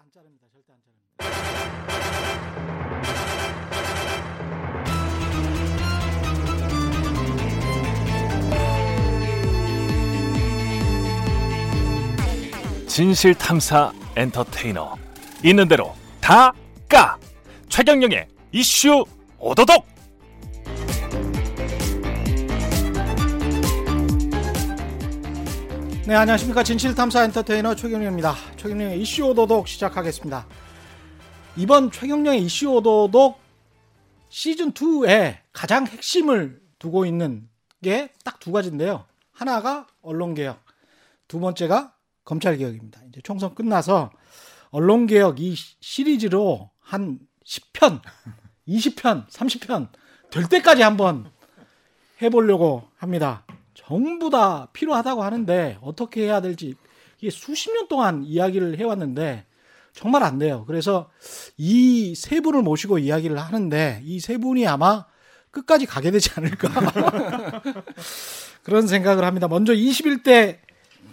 안 자릅니다. 절대 안 자릅니다. 진실 탐사 엔터테이너 있는 대로 다 까. 최경영의 이슈 오도독. 네, 안녕하십니까. 진실탐사 엔터테이너 최경영입니다. 최경영의 이슈 오도독 시작하겠습니다. 이번 최경영의 이슈 오도독 시즌2에 가장 핵심을 두고 있는 게 딱 두 가지인데요. 하나가 언론개혁, 두 번째가 검찰개혁입니다. 이제 총선 끝나서 언론개혁 이 시리즈로 한 10편, 20편, 30편 될 때까지 한번 해보려고 합니다. 전부 다 필요하다고 하는데 어떻게 해야 될지 이게 수십 년 동안 이야기를 해왔는데 정말 안 돼요. 그래서 이 세 분을 모시고 이야기를 하는데 이 세 분이 아마 끝까지 가게 되지 않을까 그런 생각을 합니다. 먼저 21대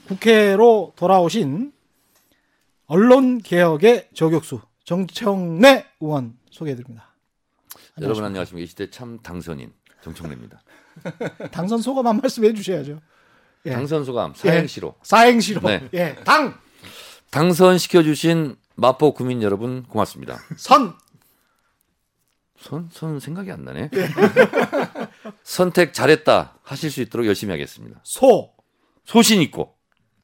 국회로 돌아오신 언론 개혁의 저격수 정청래 의원 소개해드립니다. 여러분 안녕하십니까. 이 시대 참 당선인 정청래입니다. 당선 소감 한 말씀 해주셔야죠. 예. 당선 소감 사행시로. 예. 사행시로. 네. 예. 당. 당선 시켜 주신 마포 구민 여러분 고맙습니다. 선. 선, 선 생각이 안 나네. 예. 선택 잘했다 하실 수 있도록 열심히 하겠습니다. 소. 소신 있고.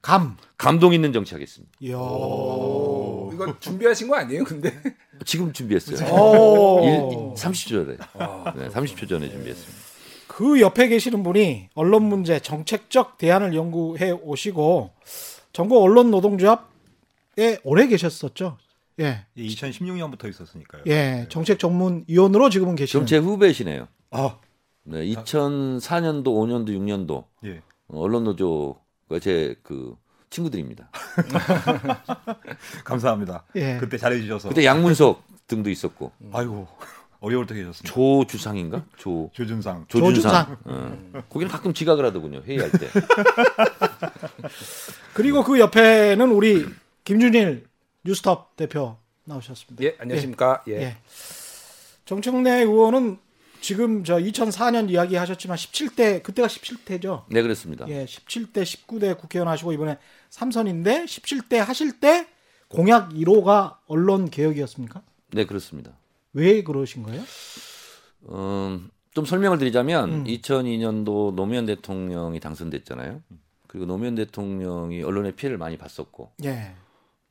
감. 감동 있는 정치 하겠습니다. 이야. 이거 준비하신 거 아니에요, 근데? 지금 준비했어요. 1, 30초 전에. 네, 30초 전에 준비했습니다. 그 옆에 계시는 분이 언론 문제 정책적 대안을 연구해 오시고 전국 언론 노동조합에 오래 계셨었죠. 예. 2016년부터 있었으니까요. 예. 정책 전문 위원으로 지금은 계시는. 제 후배시네요. 아. 네, 2004년도, 5년도, 6년도 예. 언론 노조가 제 그 친구들입니다. 감사합니다. 예. 그때 잘해 주셔서. 그때 양문석 등도 있었고. 아이고. 어려울 때 계셨습니다. 조주상인가? 조 조준상. 조준상. 조준상. 어. 거기는 가끔 지각을 하더군요. 회의할 때. 그리고 그 옆에는 우리 김준일 뉴스톱 대표 나오셨습니다. 예, 안녕하십니까? 예. 예. 정청래 의원은 지금 저 2004년 이야기 하셨지만 17대 그때가 17대죠. 네, 그렇습니다. 예, 17대 19대 국회의원 하시고 이번에 3선인데 17대 하실 때 공약 1호가 언론 개혁이었습니까? 네, 그렇습니다. 왜 그러신 거예요? 음, 좀 설명을 드리자면 음. 2002년도 노무현 대통령이 당선됐잖아요. 그리고 노무현 대통령이 언론의 피해를 많이 봤었고, 예.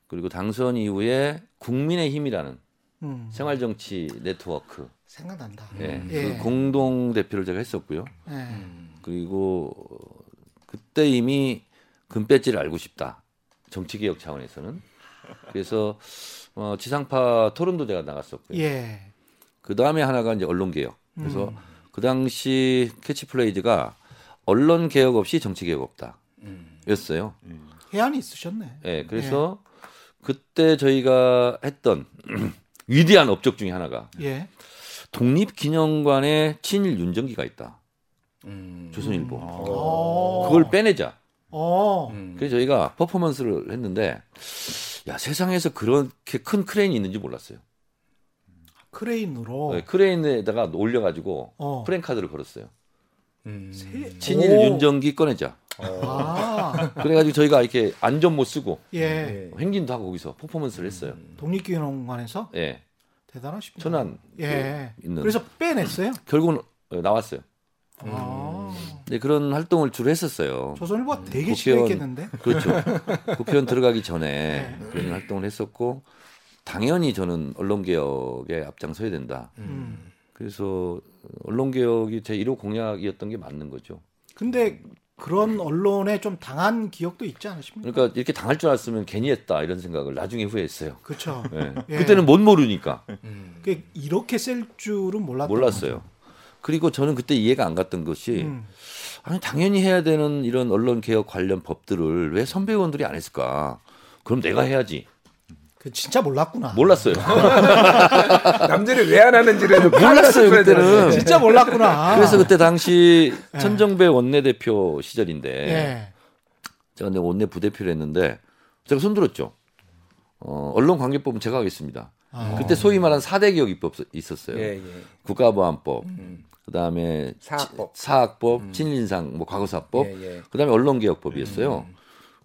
그리고 당선 이후에 국민의 힘이라는 음. 생활 정치 네트워크 생각난다. 예, 예. 그 공동 대표를 제가 했었고요. 예. 그리고 그때 이미 금배지를 알고 싶다. 정치 개혁 차원에서는 그래서 어, 지상파 토론도 제가 나갔었고요. 예. 그 다음에 하나가 이제 언론 개혁. 그래서 음. 그 당시 캐치플레이즈가 언론 개혁 없이 정치 개혁 없다. 음. 였어요. 음. 해안이 있으셨네. 네, 그래서 예. 그때 저희가 했던 위대한 업적 중에 하나가 예. 독립기념관에 친일 윤전기가 있다. 음. 조선일보. 음. 그걸 빼내자. 오. 그래서 저희가 퍼포먼스를 했는데 야 세상에서 그렇게 큰 크레인이 있는지 몰랐어요. 크레인으로 네, 크레인에다가 올려가지고 어. 플래카드를 걸었어요. 음. 친일 오. 윤전기 꺼내자. 아. 그래가지고 저희가 이렇게 안전모 쓰고 예. 행진도 하고 거기서 퍼포먼스를 했어요. 독립기념관에서 예. 대단하십니다. 천안 예. 있는. 그래서 빼냈어요? 결국은 나왔어요. 아. 네, 그런 활동을 주로 했었어요. 조선일보가 되게 싫어했겠는데? 그렇죠. 국회의원 들어가기 전에 네. 그런 활동을 했었고 당연히 저는 언론개혁에 앞장서야 된다. 음. 그래서 언론개혁이 제 1호 공약이었던 게 맞는 거죠. 근데 그런 언론에 좀 당한 기억도 있지 않으십니까? 그러니까 이렇게 당할 줄 알았으면 괜히 했다 이런 생각을 나중에 후회했어요. 그렇죠. 네. 예. 그때는 못 모르니까. 음. 이렇게 셀 줄은 몰랐던 몰랐어요. 그리고 저는 그때 이해가 안 갔던 것이 음. 아니 당연히 해야 되는 이런 언론 개혁 관련 법들을 왜 선배 의원들이 안 했을까? 그럼 내가 해야지. 그 진짜 몰랐구나. 몰랐어요. 남들이 왜 안 하는지를 몰랐어요 그때는. 진짜 몰랐구나. 그래서 그때 당시 네. 천정배 원내대표 시절인데 네. 제가 내 원내 부대표를 했는데 제가 손들었죠. 어, 언론 관계법은 제가 하겠습니다. 아. 그때 소위 말하는 4대 개혁 입법 있었어요. 예, 예. 국가보안법, 음. 그다음에 사학법. 치- 사학법, 친인상, 뭐 과거사법, 예, 예. 그다음에 언론개혁법이었어요. 음.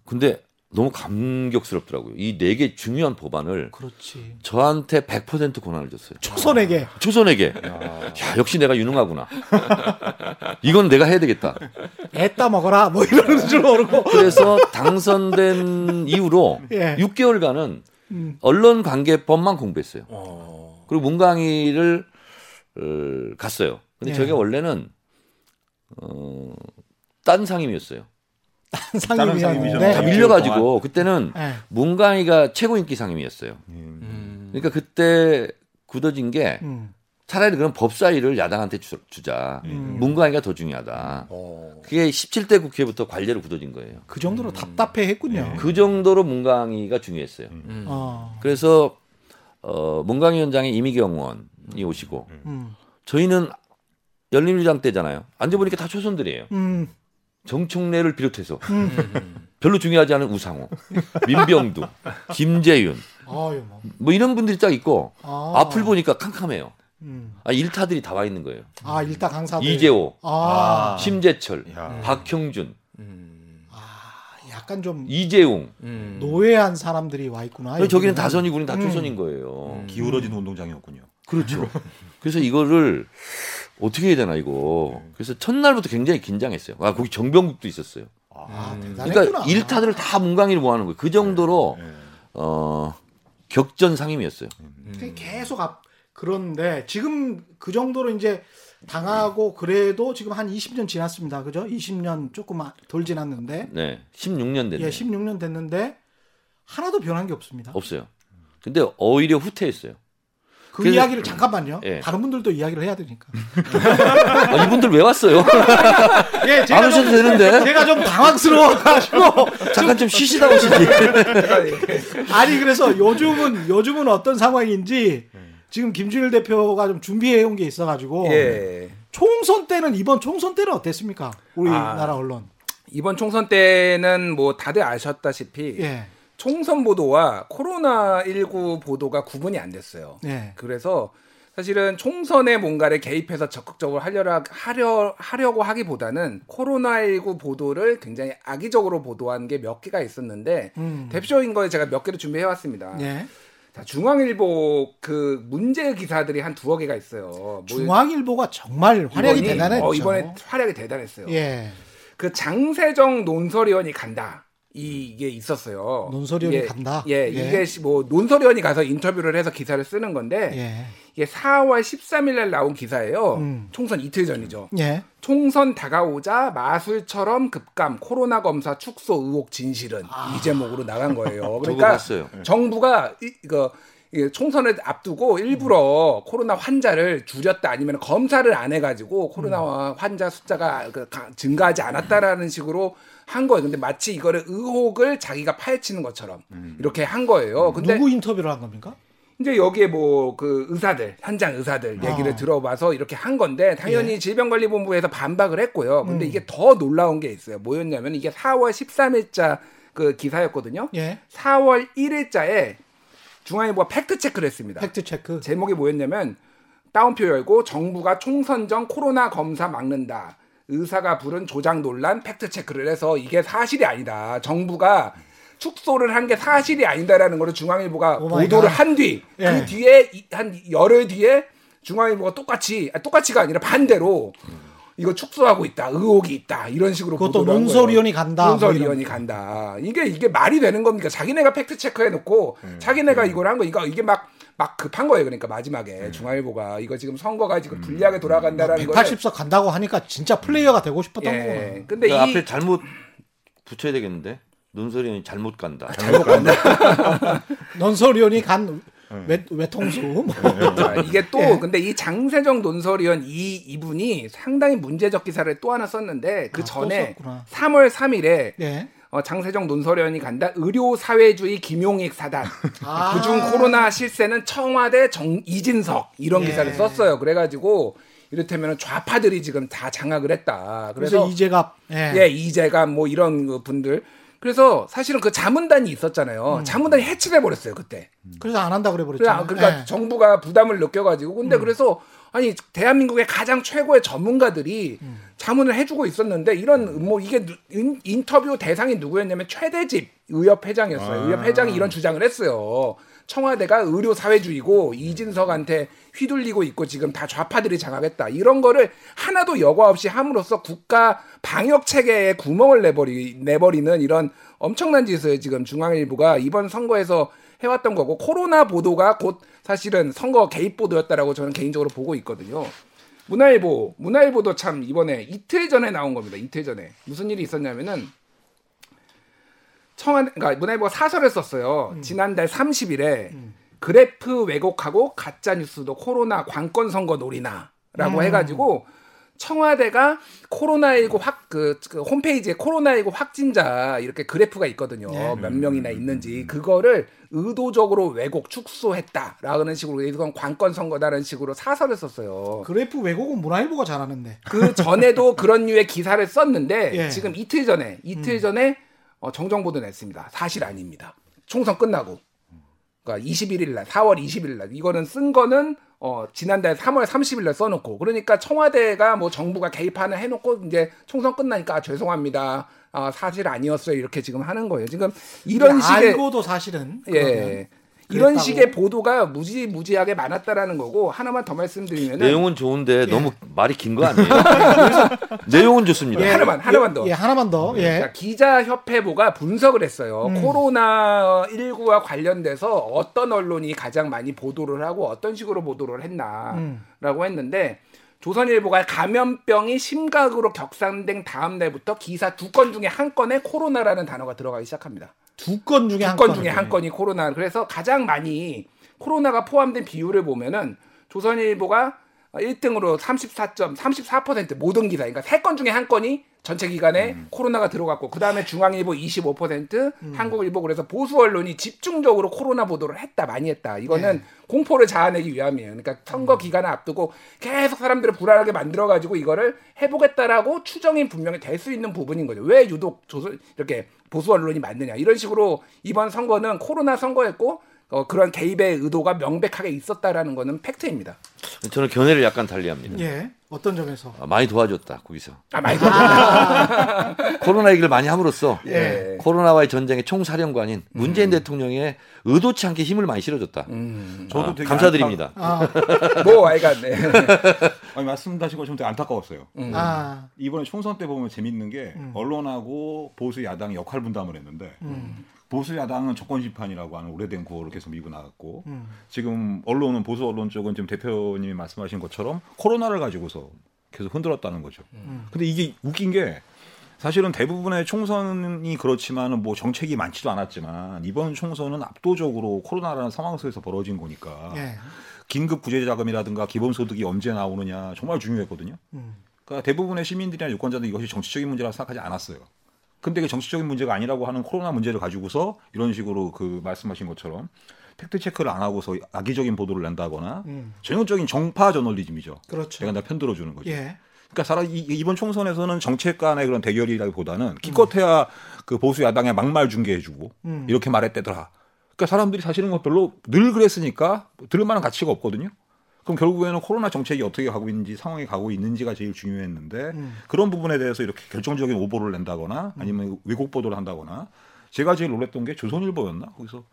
근데 너무 감격스럽더라고요. 이 네 개 중요한 법안을 그렇지. 저한테 100% 권한을 줬어요. 초선에게 초선에게. 야, 역시 내가 유능하구나. 이건 내가 해야 되겠다. 애따 먹어라 뭐 이러는 줄 모르고. 그래서 당선된 이후로 예. 6개월간은 음. 언론 관계법만 공부했어요. 어. 그리고 문강의를 어, 갔어요. 근데 예. 저게 원래는 어, 딴 상임이었어요. 상임위원회. 상임위죠. 다 네. 밀려가지고 그때는 예. 문강의가 최고 인기 상임이었어요. 음. 그러니까 그때 굳어진 게 음. 차라리 그럼 법사위를 야당한테 주, 자 음. 문강의가 더 중요하다. 어. 그게 17대 국회부터 관례로 굳어진 거예요. 그 정도로 답답해했군요. 그 정도로 문강의가 중요했어요. 음. 어. 그래서 어, 문강위원장이 이미경 의원이 오시고 음. 저희는 열린우리당 때잖아요. 앉아보니까 다 초선들이에요. 음. 정청래를 비롯해서 음. 별로 중요하지 않은 우상호, 민병두, 김재윤 아유 뭐. 뭐 이런 분들이 딱 있고 아. 앞을 보니까 캄캄해요. 음. 아, 일타들이 다 와 있는 거예요. 아 일타 강사들. 이재호, 아. 심재철, 야. 박형준, 음. 아, 약간 좀 이재용. 음. 노예한 사람들이 와 있구나. 저기는. 다선이고 우리는 다 음. 초선인 거예요. 기울어진 운동장이었군요. 그렇죠. 그래서 이거를 어떻게 해야 되나 이거. 그래서 첫날부터 굉장히 긴장했어요. 아 거기 정병국도 있었어요. 아, 대단했구나. 그러니까 일타들을 다 문강의를 모아는 거예요. 그 정도로 네. 어 격전 상임이었어요. 그게 계속 앞 그런데 지금 그 정도로 이제 당하고 그래도 지금 한 20년 지났습니다. 그죠? 20년 조금 덜 지났는데 네, 16년 됐네요. 예, 16년 됐는데 하나도 변한 게 없습니다. 없어요. 근데 오히려 후퇴했어요. 그 그래서- 이야기를 잠깐만요. 예. 다른 분들도 이야기를 해야 되니까. 아, 이분들 왜 왔어요? 예, 안 제가 오셔도 좀, 되는데. 제가 좀 당황스러워가지고 잠깐 좀 쉬시다 오시지. 아니 그래서 요즘은 요즘은 어떤 상황인지 지금 김준일 대표가 좀 준비해 온 게 있어가지고 예. 총선 때는 이번 총선 때는 어땠습니까? 우리나라 아. 언론. 이번 총선 때는 뭐 다들 아셨다시피 예, 총선 보도와 코로나19 보도가 구분이 안 됐어요. 예. 그래서 사실은 총선에 뭔가를 개입해서 적극적으로 하려라, 하려, 하려고 하기보다는 코로나19 보도를 굉장히 악의적으로 보도한 게 몇 개가 있었는데 음. 대표적인 거에 제가 몇 개를 준비해 왔습니다. 예. 자, 중앙일보 그 문제 기사들이 한 두어 개가 있어요. 뭐 중앙일보가 정말 활약이 대단했죠. 어, 이번에 활약이 대단했어요. 예. 그 장세정 논설위원이 간다. 이- 이게 있었어요. 논설위원이 이게- 간다? 예, 예. 이게 시- 뭐 논설위원이 가서 인터뷰를 해서 기사를 쓰는 건데 예. 이게 4월 13일 날 나온 기사예요. 음. 총선 이틀 전이죠. 예. 총선 다가오자 마술처럼 급감 코로나 검사 축소 의혹 진실은 이 제목으로 나간 거예요. 그러니까 봤어요. 정부가 이, 이거 총선을 앞두고 일부러 코로나 환자를 줄였다 아니면 검사를 안 해가지고 코로나 환자 숫자가 그 가- 증가하지 않았다라는 식으로 한 거예요. 근데 마치 이거를 의혹을 자기가 파헤치는 것처럼 이렇게 한 거예요. 근데 누구 인터뷰를 한 겁니까? 이제 여기에 뭐 그 의사들 현장 의사들 얘기를 아. 들어봐서 이렇게 한 건데 당연히 예. 질병관리본부에서 반박을 했고요. 근데 음. 이게 더 놀라운 게 있어요. 뭐였냐면 이게 4월 13일자 그 기사였거든요. 예. 4월 1일자에 중앙일보가 fact check를 했습니다. fact check. 제목이 뭐였냐면 따옴표 열고 정부가 총선 전 코로나 검사 막는다. 의사가 부른 조작 논란 fact check를 해서 이게 사실이 아니다. 정부가 축소를 한 게 사실이 아니다라는 거를 중앙일보가 보도를 갓. 한뒤그 예. 뒤에 이- 한 열흘 뒤에 중앙일보가 똑같이 아, 똑같이가 아니라 반대로 이거 축소하고 있다 의혹이 있다 이런 식으로 그것도 보도를 한 거예요. 논설위원이 간다. 뭐 논설위원이 간다. 이게 이게 말이 되는 겁니까? 자기네가 팩트 체크해 놓고 음. 자기네가 이걸 한 거 이거 이게 막 막 급한 거예요. 그러니까 마지막에 중앙일보가 이거 지금 선거가 지금 불리하게 돌아간다라는 거를 180석 간다고 하니까 진짜 플레이어가 되고 싶었던 거구나. 예. 근데 그이 앞에 잘못 붙여야 되겠는데 논설위원이 잘못 간다. 잘못 간다. 논설위원이 간 외, 외통수. 뭐. 자, 이게 또 예. 근데 이 장세정 논설위원 이 이분이 상당히 문제적 기사를 또 하나 썼는데 그 아, 또 전에 썼구나. 3월 3일에 예. 어, 장세정 논설위원이 간다 의료 사회주의 김용익 사단 아. 그중 코로나 실세는 청와대 정 이진석 이런 예. 기사를 썼어요. 그래가지고 이를테면 좌파들이 지금 다 장악을 했다. 그래서 그래서 이재갑. 예. 예 이재가 뭐 이런 그 분들 그래서 사실은 그 자문단이 있었잖아요. 자문단이 해체돼 버렸어요 그때. 그래서 안 한다 그래 그래, 버렸죠. 그러니까 정부가 부담을 느껴가지고 근데 그래서 아니 대한민국의 가장 최고의 전문가들이 자문을 해주고 있었는데 이런 뭐 이게 누- 인, 인터뷰 대상이 누구였냐면 최대집 의협 회장이었어요. 아. 의협 회장이 이런 주장을 했어요. 청와대가 의료 사회주의고 이진석한테 휘둘리고 있고 지금 다 좌파들이 장악했다. 이런 거를 하나도 여과 없이 함으로써 국가 방역 체계에 구멍을 내버리 내버리는 이런 엄청난 짓을 지금 중앙일보가 이번 선거에서 해왔던 거고 코로나 보도가 곧 사실은 선거 개입 보도였다라고 저는 개인적으로 보고 있거든요. 문화일보, 문화일보도 참 이번에 이틀 전에 나온 겁니다. 이틀 전에 무슨 일이 있었냐면은 청와대, 그러니까 문화일보가 사설을 썼어요. 지난달 30일에 그래프 왜곡하고 가짜 뉴스도 코로나 관건 선거 놀이나라고 해가지고 청와대가 코로나19 확, 그, 그 홈페이지에 코로나19 확진자 이렇게 그래프가 있거든요. 몇 명이나 있는지. 그거를 의도적으로 왜곡, 축소했다라는 식으로 이건 관건 선거다라는 식으로 사설을 썼어요. 그래프 왜곡은 문화일보가 잘하는데. 그 전에도 그런 류의 기사를 썼는데 예. 지금 이틀 전에 이틀 전에 어, 정정 보도 냈습니다. 사실 아닙니다. 총선 끝나고 그러니까 21일 날 4월 20일 날 이거는 쓴 거는 어, 지난달 3월 30일 날 써놓고 그러니까 청와대가 뭐 정부가 개입하는 해놓고 이제 총선 끝나니까 아, 죄송합니다. 아, 사실 아니었어요. 이렇게 지금 하는 거예요. 지금 이런 식의 알고도 사실은 예. 이런. 식의 보도가 무지무지하게 많았다라는 거고 하나만 더 말씀드리면은 내용은 좋은데 예. 너무 말이 긴 거 아니에요? 내용은 좋습니다. 예, 하나만 하나만 더. 예, 하나만 더. 예. 자, 기자 협회보가 분석을 했어요. 음. 코로나 19와 관련돼서 어떤 언론이 가장 많이 보도를 하고 어떤 식으로 보도를 했나라고 음. 했는데 조선일보가 감염병이 심각으로 격상된 다음 날부터 기사 두 건 중에 한 건에 코로나라는 단어가 들어가기 시작합니다. 두 건 중에 한두건 건. 중에 한 건이 코로나. 그래서 가장 많이 코로나가 포함된 비율을 보면은 조선일보가 1등으로 34점, 34% 모든 기사, 그러니까 세건 중에 한 건이 전체 기간에 코로나가 들어갔고, 그 다음에 중앙일보 25%, 한국일보 그래서 보수 언론이 집중적으로 코로나 보도를 했다, 많이 했다. 이거는 공포를 자아내기 위함이에요. 그러니까 선거 기간을 앞두고 계속 사람들을 불안하게 만들어 가지고 이거를 해보겠다라고 추정이 분명히 될 수 있는 부분인 거죠. 왜 유독 조선, 이렇게 보수 언론이 만드냐. 이런 식으로 이번 선거는 코로나 선거였고, 어, 그런 개입의 의도가 명백하게 있었다라는 거는 팩트입니다. 저는 견해를 약간 달리합니다. 예. 어떤 점에서? 아, 많이 도와줬다 거기서 아, 많이 코로나 얘기를 많이 함으로써 예. 코로나와의 전쟁의 총사령관인 문재인 대통령의 의도치 않게 힘을 많이 실어줬다. 저도 아, 되게 감사드립니다. 아, 뭐 알겠네. 안타, 아니 말씀하신 것처럼 되게 안타까웠어요. 아, 이번에 총선 때 보면 재밌는 게 음. 언론하고 보수 야당이 역할 분담을 했는데 음. 보수 야당은 정권 심판이라고 하는 오래된 구호를 계속 밀고 나갔고 음. 지금 언론은 보수 언론 쪽은 지금 대표님이 말씀하신 것처럼 코로나를 가지고서 계속 흔들었다는 거죠. 음. 근데 이게 웃긴 게 사실은 대부분의 총선이 그렇지만은 뭐 정책이 많지도 않았지만 이번 총선은 압도적으로 코로나라는 상황 속에서 벌어진 거니까 예. 긴급 구제 자금이라든가 기본소득이 언제 나오느냐 정말 중요했거든요. 음. 그러니까 대부분의 시민들이나 유권자들 이것이 정치적인 문제라 고 생각하지 않았어요. 근데 그 정치적인 문제가 아니라고 하는 코로나 문제를 가지고서 이런 식으로 그 말씀하신 것처럼 팩트 체크를 안 하고서 악의적인 보도를 낸다거나 음. 전형적인 정파 저널리즘이죠. 그렇죠. 내가 나 편들어 주는 거죠. 예. 그러니까 사람 이, 이번 총선에서는 정책 간의 그런 대결이라기보다는 기껏해야 그 보수 야당의 막말 중계해주고 음. 이렇게 말했대더라. 그러니까 사람들이 사실은 뭐 별로 늘 그랬으니까 들을 만한 가치가 없거든요. 그럼 결국에는 코로나 정책이 어떻게 가고 있는지 상황이 가고 있는지가 제일 중요했는데 음. 그런 부분에 대해서 이렇게 결정적인 오보를 낸다거나 아니면 왜곡 보도를 한다거나 제가 제일 놀랬던 게 조선일보였나 거기서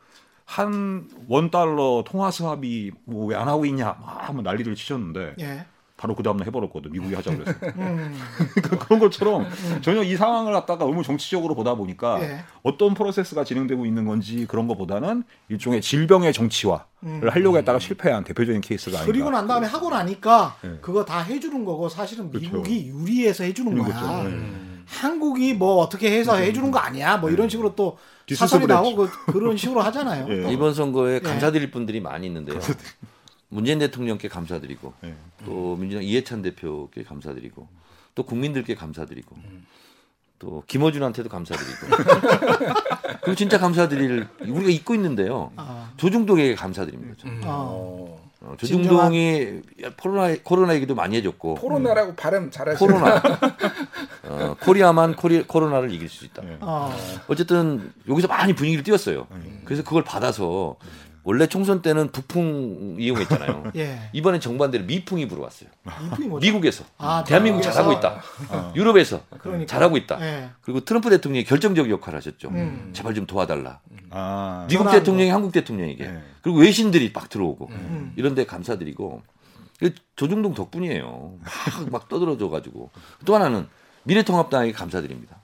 한 원 달러 통화 수합이 뭐 왜 안 하고 있냐 막 하면 난리를 치셨는데 예. 바로 그 다음날 해버렸거든 미국이 하자고 그래서 음. 그러니까 그런 것처럼 전혀 이 상황을 갖다가 너무 정치적으로 보다 보니까 예. 어떤 프로세스가 진행되고 있는 건지 그런 것보다는 일종의 질병의 정치화를 하려고 했다가 실패한 대표적인 케이스가 아닌가. 음. 그리고 난 다음에 하고 나니까 예. 그거 다 해주는 거고 사실은 그렇죠. 미국이 유리해서 해주는 거야. 거죠. 예. 한국이 뭐 어떻게 해서 해주는 거 아니야? 뭐 이런 식으로 또 사설이 나오고 그- 그런 식으로 하잖아요. 예. 또. 이번 선거에 예. 감사드릴 분들이 많이 있는데요. 문재인 대통령께 감사드리고 예. 또 민주당 이해찬 대표께 감사드리고 또 국민들께 감사드리고 또 김어준한테도 감사드리고 그리고 진짜 감사드릴 우리가 잊고 있는데요. 아. 조중동에게 감사드립니다. 저는. 어. 어, 조중동이 코로나 코로나 얘기도 많이 해줬고 코로나라고 발음 잘하시는 코로나 어, 코리아만 코리, 코로나를 이길 수 있다. 예. 어. 어쨌든 여기서 많이 분위기를 띄웠어요. 음. 그래서 그걸 받아서 원래 총선 때는 북풍 이용했잖아요. 예. 이번엔 정반대로 미풍이 불어왔어요. 뭐죠? 미국에서 아, 대한민국. 잘하고 있다. 유럽에서 그러니까. 잘하고 있다. 예. 그리고 트럼프 대통령이 결정적 역할을 하셨죠. 음. 제발 좀 도와달라. 아, 미국 대통령이 한국 대통령에게 네. 그리고 외신들이 막 들어오고 음. 이런데 감사드리고 이게 조중동 덕분이에요. 막, 막 떠들어져 가지고 또 하나는 미래통합당에게 감사드립니다.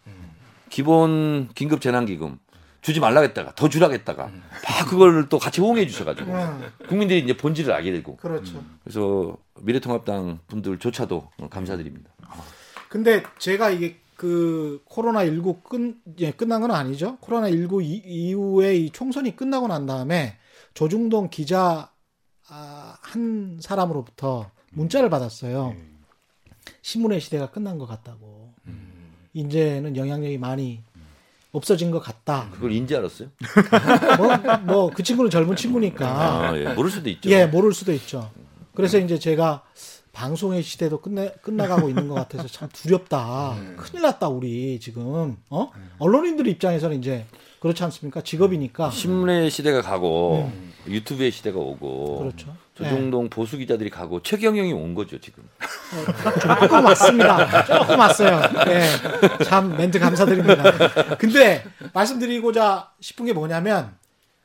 기본 긴급 재난기금 주지 말라겠다가 더 주라겠다가 막 그걸 또 같이 호응해 주셔가지고 음. 국민들이 이제 본질을 알게 되고 그렇죠. 그래서 미래통합당 분들조차도 감사드립니다. 근데 제가 이게 그 코로나 19 끝, 예, 끝난 건 아니죠. 코로나 19 이, 이후에 이 총선이 끝나고 난 다음에 조중동 기자 아, 한 사람으로부터 문자를 받았어요. 신문의 시대가 끝난 것 같다고. 이제는 영향력이 많이 없어진 것 같다. 그걸 인지 알았어요? 뭐, 뭐, 그 친구는 젊은 친구니까. 아, 예. 모를 수도 있죠. 예, 모를 수도 있죠. 그래서 이제 제가 방송의 시대도 끝내, 끝나가고 있는 것 같아서 참 두렵다. 큰일 났다, 우리 지금. 어? 언론인들 입장에서는 이제 그렇지 않습니까? 직업이니까. 신문의 시대가 가고 유튜브의 시대가 오고 음. 그렇죠. 조중동 보수 기자들이 가고 최경영이 온 거죠 지금. 조금 왔습니다. 조금 왔어요. 예. 참 멘트 감사드립니다. 근데 말씀드리고자 싶은 게 뭐냐면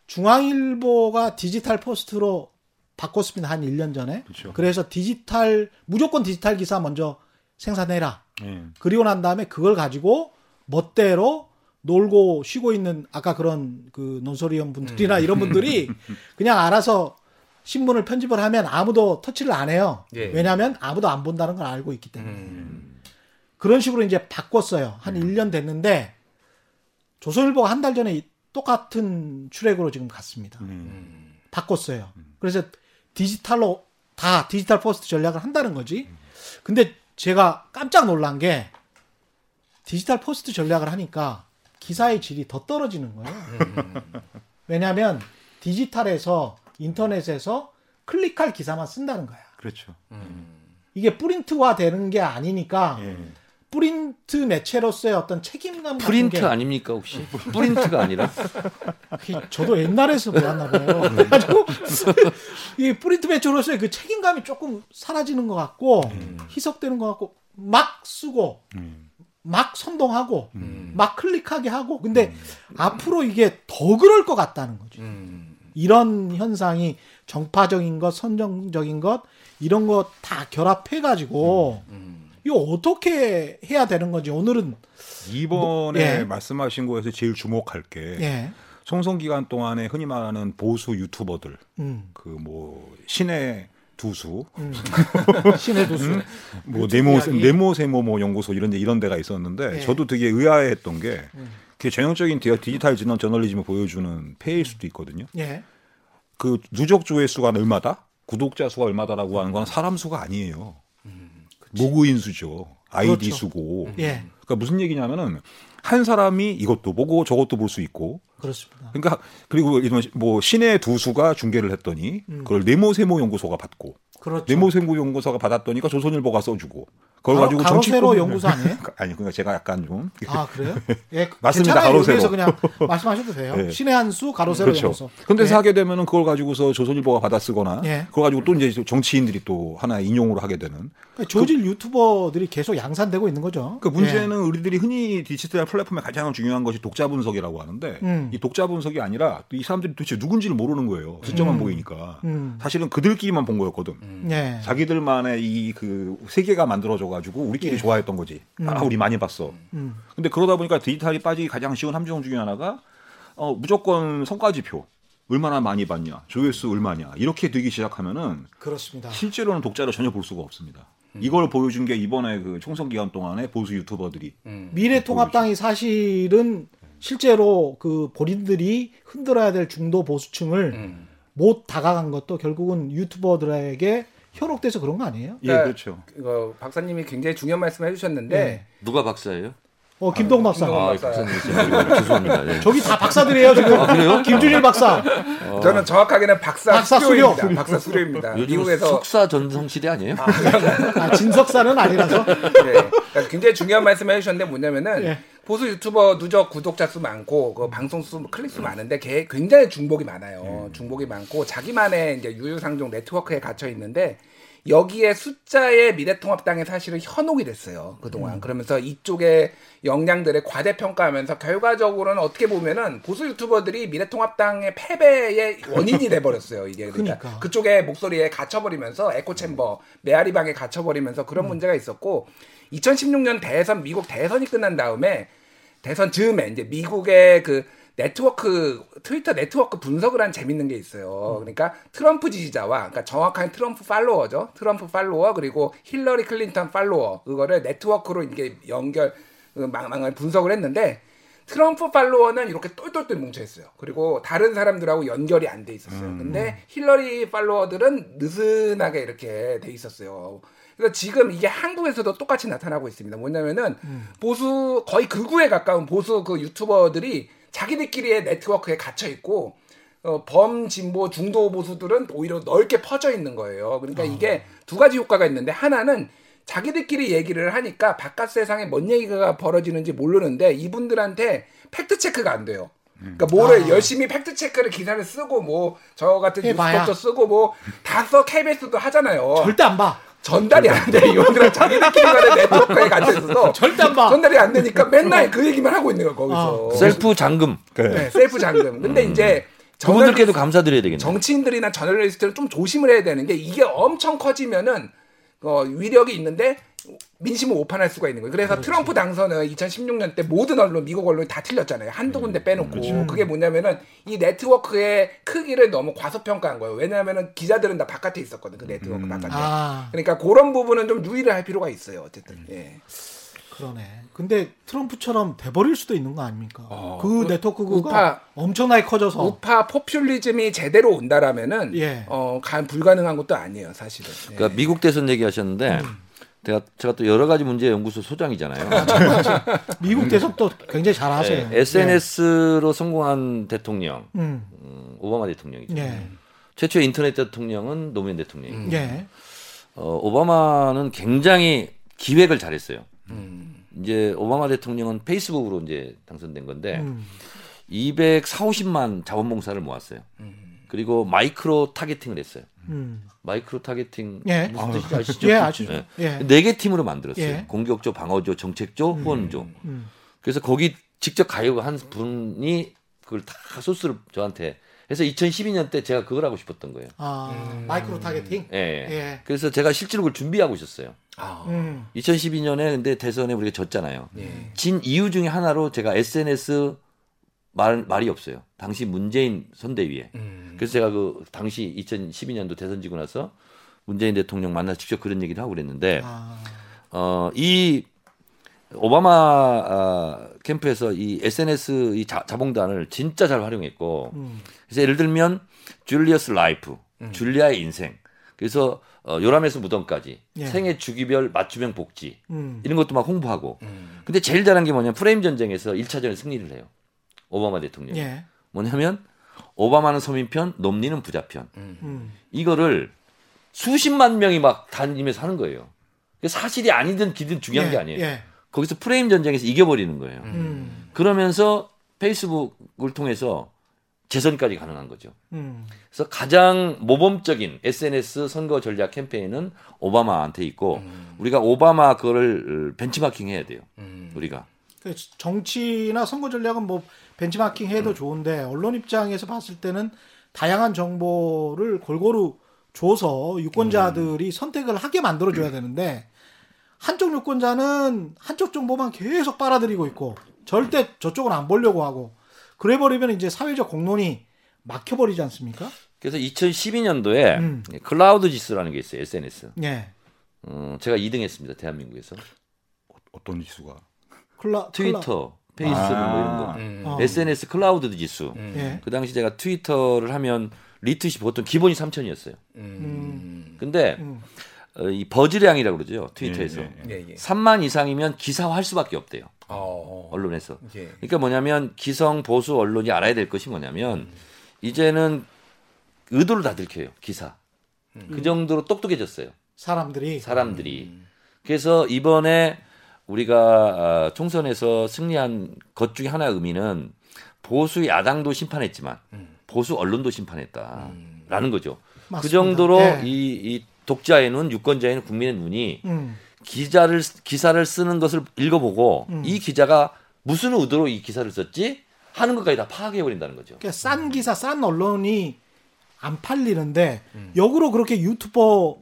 중앙일보가 디지털 포스트로 바꿨습니다. 한 1년 전에. 그렇죠. 그래서 디지털 무조건 디지털 기사 먼저 생산해라. 예. 그리고 난 다음에 그걸 가지고 멋대로 놀고 쉬고 있는 아까 그런 그 논소리원 분들이나 이런 분들이 그냥 알아서 신문을 편집을 하면 아무도 터치를 안 해요. 예. 왜냐하면 아무도 안 본다는 걸 알고 있기 때문에. 음. 그런 식으로 이제 바꿨어요. 한 1년 됐는데 조선일보가 한 달 전에 이 똑같은 전략으로 지금 갔습니다. 음. 바꿨어요. 그래서 디지털로 다 디지털 first 전략을 한다는 거지. 근데 제가 깜짝 놀란 게 디지털 first 전략을 하니까 기사의 질이 더 떨어지는 거예요. 왜냐하면 디지털에서 인터넷에서 클릭할 기사만 쓴다는 거야. 그렇죠. 이게 프린트화 되는 게 아니니까 예. 프린트 매체로서의 어떤 책임감 같은 프린트 게 아닙니까 혹시? 프린트가 아니라 저도 옛날에서 몰랐나 봐요. 그래가지고 이 프린트 매체로서의 그 책임감이 조금 사라지는 것 같고 희석되는 것 같고 막 쓰고 음. 막 선동하고 막 클릭하게 하고 근데 앞으로 이게 더 그럴 것 같다는 거죠. 음. 이런 현상이 정파적인 것, 선정적인 것 이런 것다 결합해 가지고 이거 어떻게 해야 되는 건지 오늘은 이번에 예. 말씀하신 거에서 제일 주목할 게 예. 총선 기간 동안에 흔히 말하는 보수 유튜버들 음. 그뭐 신의 두수 음. 신의 두수. 뭐 네모 이야기. 네모 세모 뭐 연구소 이런 데 이런 데가 있었는데 예. 저도 되게 의아했던 게 음. 그게 전형적인 디- 디지털 진원 저널리즘을 보여주는 폐일 수도 있거든요. 예. 그 누적 조회수가 얼마다, 구독자 수가 얼마다라고 하는 건 사람 수가 아니에요. 모그인 수죠. 아이디 음, 그렇죠. 수고. 예. 그러니까 무슨 얘기냐면은 한 사람이 이것도 보고 저것도 볼 수 있고. 그렇습니다. 그러니까 그리고 이런 뭐 신의 두 수가 중계를 했더니 그걸 네모세모 연구소가 받고 음. 그렇죠. 네모세모 연구소가 받았더니까 조선일보가 써주고 그걸 가로- 가지고 가로세로 정치권- 연구소 아니에요? 아니 그러니까 제가 약간 좀 아 그래요? 예, 맞습니다. 가로세로. 그냥 말씀하셔도 돼요. 네. 신의 한수 가로세로 그렇죠. 연구소. 근데서 예. 하게 되면은 그걸 가지고서 조선일보가 받아 쓰거나 예. 그걸 가지고 또 이제 정치인들이 또 하나 인용으로 하게 되는 그러니까 저질 유튜버들이 계속 양산되고 있는 거죠. 그 문제는 우리들이 흔히 디지털 플랫폼의 가장 중요한 것이 독자 분석이라고 하는데 음. 이 독자 분석이 아니라 이 사람들이 도대체 누군지를 모르는 거예요. 숫자만 음. 보이니까. 음. 사실은 그들끼리만 본 거였거든. 예. 예. 자기들만의 이 그 세계가 만들어져 가지고 우리끼리 예. 좋아했던 거지. 아, 음. 우리 많이 봤어. 음. 근데 그러다 보니까 디지털이 빠지기 가장 쉬운 함정 중에 하나가 어, 무조건 성과지표. 얼마나 많이 봤냐, 조회수 얼마냐 이렇게 되기 시작하면은 그렇습니다. 실제로는 독자를 전혀 볼 수가 없습니다. 음. 이걸 보여준 게 이번에 그 총선 기간 동안에 보수 유튜버들이 음. 미래통합당이 사실은 실제로 그 본인들이 흔들어야 될 중도 보수층을 음. 못 다가간 것도 결국은 유튜버들에게 현혹돼서 그런 거 아니에요? 예 그러니까 그렇죠. 이거 박사님이 굉장히 중요한 말씀을 해주셨는데 네. 누가 박사예요? 어, 김동 박사. 아, 박사. 박사님 죄송합니다. 네. 저기 다 박사들이에요, 지금. 아, 그래요? 김준일 박사. 저는 정확하게는 박사, 박사 수료입니다. 수료. 박사 수료입니다. 미국에서 석사 전성 시대 아니에요? 아, 진석사는 아니라서. 네. 그러니까 굉장히 중요한 말씀을 해주셨는데 뭐냐면은 예. 보수 유튜버 누적 구독자 수 많고 그 방송 수 클릭 수 많은데 걔 굉장히 중복이 많아요. 중복이 많고 자기만의 이제 유유상종 네트워크에 갇혀 있는데 여기에 숫자의 미래통합당에 사실은 현혹이 됐어요 그동안. 그러면서 이쪽의 역량들의 과대평가하면서 결과적으로는 어떻게 보면은 보수 유튜버들이 미래통합당의 패배의 원인이 돼버렸어요 이게. 그러니까, 그러니까. 그쪽의 목소리에 갇혀버리면서 echo chamber 메아리방에 갇혀버리면서 그런 문제가 있었고 2016년 대선 미국 대선이 끝난 다음에 대선 즈음에 이제 미국의 그 네트워크 트위터 네트워크 분석을 한 재밌는 게 있어요. 그러니까 트럼프 지지자와 그러니까 정확한 트럼프 follower죠. 트럼프 팔로워 그리고 힐러리 클린턴 팔로워 그거를 네트워크로 이게 연결 그 망망을 분석을 했는데 트럼프 팔로워는 이렇게 똘똘똘 뭉쳐 있어요. 그리고 다른 사람들하고 연결이 안 돼 있었어요. 근데 힐러리 팔로워들은 느슨하게 이렇게 돼 있었어요. 그래서 지금 이게 한국에서도 똑같이 나타나고 있습니다. 뭐냐면은 보수 거의 극우에 가까운 보수 그 유튜버들이 자기들끼리의 네트워크에 갇혀 있고 어, 범진보 중도 보수들은 오히려 넓게 퍼져 있는 거예요. 그러니까 이게 두 가지 효과가 있는데 하나는 자기들끼리 얘기를 하니까 바깥 세상에 뭔 얘기가 벌어지는지 모르는데 이분들한테 fact check가 안 돼요. 그러니까 뭐를 열심히 fact check를 기사를 쓰고 뭐 저 같은. 뉴스톱도 쓰고 뭐 다 써 KBS도 하잖아요. 절대 안 봐. 전달이 안 돼. 이분들은 자기들끼리만의 네트워크에 갇혀 있어서 절대 안 봐. 전달이 안 되니까 맨날 그 얘기만 하고 있는 거야 거기서. 셀프 잠금. 네, 셀프 잠금. 근데 이제 그분들께도 감사드려야 되겠네요. 정치인들이나 저널리스트는 좀 조심을 해야 되는 게 이게 엄청 커지면은 어, 위력이 있는데 민심을 오판할 수가 있는 거예요. 그래서 트럼프 당선은 2016년 때 모든 언론, 미국 언론이 다 틀렸잖아요. 한두 군데 빼놓고. 그게 뭐냐면은 이 네트워크의 크기를 너무 과소평가한 거예요. 왜냐하면은 기자들은 다 바깥에 있었거든. 그 네트워크 바깥에. 아. 그러니까 그런 부분은 좀 유의를 할 필요가 있어요. 어쨌든. 예. 그러네. 근데 트럼프처럼 돼버릴 수도 있는 거 아닙니까? 그 네트워크가 우파. 엄청나게 커져서. 우파 포퓰리즘이 제대로 온다라면은 예. 어, 가 불가능한 것도 아니에요, 사실은. 예. 그러니까 미국 대선 얘기하셨는데 제가 제가 또 여러 가지 문제 연구소 소장이잖아요. 미국 대선도 굉장히 잘 하세요. 네, SNS로 성공한 대통령 음. 음, 오바마 대통령이죠. 예. 최초의 인터넷 대통령은 노무현 대통령이고 예. 어, 오바마는 굉장히 기획을 잘했어요. 음. 이제 오바마 대통령은 페이스북으로 이제 당선된 건데 음. 240, 50만 자원봉사를 모았어요. 그리고 micro targeting을 했어요. 음. micro targeting 예. 무슨 뜻인지 아시죠? 예, 아시죠. 네. 예. 네개 팀으로 만들었어요. 예. 공격조, 방어조, 정책조, 후원조. 음. 그래서 거기 직접 가입한 분이 그걸 다 소스를 저한테 해서 2012년 때 제가 그걸 하고 싶었던 거예요. 아, micro targeting? 예. 예. 그래서 제가 실제로 그걸 준비하고 있었어요. 아. 음. 2012년에 근데 대선에 우리가 졌잖아요. 예. 진 이유 중에 하나로 제가 SNS 말, 말이 없어요. 당시 문재인 선대위에. 음. 그래서 제가 그 당시 2012년도 대선 지고 나서 문재인 대통령 만나 직접 그런 얘기를 하고 그랬는데 아. 어, 이 오바마 아, 캠프에서 이 SNS 이 자, 자봉단을 진짜 잘 활용했고 음. 그래서 예를 들면 Julia's Life, 줄리아의 인생. 그래서 어, 요람에서 무덤까지 예. 생애 주기별 맞춤형 복지 음. 이런 것도 막 홍보하고. 음. 근데 제일 잘한 게 뭐냐면 프레임 전쟁에서 1차전에 승리를 해요. 오바마 대통령. 이 예. 뭐냐면 오바마는 서민편, 놈니는 부자편. 음. 이거를 수십만 명이 막 다니면서 하는 거예요. 사실이 아니든 기든 중요한 예, 게 아니에요. 예. 거기서 프레임 전쟁에서 이겨버리는 거예요. 음. 그러면서 페이스북을 통해서 재선까지 가능한 거죠. 음. 그래서 가장 모범적인 SNS 선거 전략 캠페인은 오바마한테 있고 우리가 오바마 그거를 벤치마킹 해야 돼요. 음. 우리가. 그 정치나 선거 전략은 뭐 벤치마킹 해도 좋은데 언론 입장에서 봤을 때는 다양한 정보를 골고루 줘서 유권자들이 선택을 하게 만들어 줘야 되는데 한쪽 유권자는 한쪽 정보만 계속 빨아들이고 있고 절대 저쪽은 안 보려고 하고 그래 버리면 이제 사회적 공론이 막혀 버리지 않습니까? 그래서 2012년도에 음. 클라우드 지수라는 게 있어요. SNS. 예. 어, 제가 2등 했습니다. 대한민국에서. 어떤 지수가? 클라, 트위터, 페이스북 뭐 이런 거. 음. 어. SNS Klout 지수. 음. 예. 그 당시 제가 트위터를 하면 리트윗이 보통 기본이 3천이었어요. 음. 근데 음. 어, 이 buzz량이라고 그러죠. 트위터에서. 예, 예, 예. 예, 예. 3만 이상이면 기사화할 수밖에 없대요. 어. 언론에서. 예. 그러니까 뭐냐면 기성 보수 언론이 알아야 될 것이 뭐냐면 이제는 의도를 다 들켜요 기사. 그 정도로 똑똑해졌어요 사람들이 사람들이. 그래서 이번에 우리가 아, 총선에서 승리한 것 중에 하나의 의미는 보수 야당도 심판했지만 보수 언론도 심판했다라는 거죠. 그 맞습니다. 정도로 예. 이, 이 독자의 눈, 유권자의 눈, 국민의 눈이 음. 기자를 기사를 쓰는 것을 읽어보고 음. 이 기자가 무슨 의도로 이 기사를 썼지 하는 것까지 다 파악해 버린다는 거죠. 그러니까 싼 기사, 싼 언론이 안 팔리는데 음. 역으로 그렇게 유튜버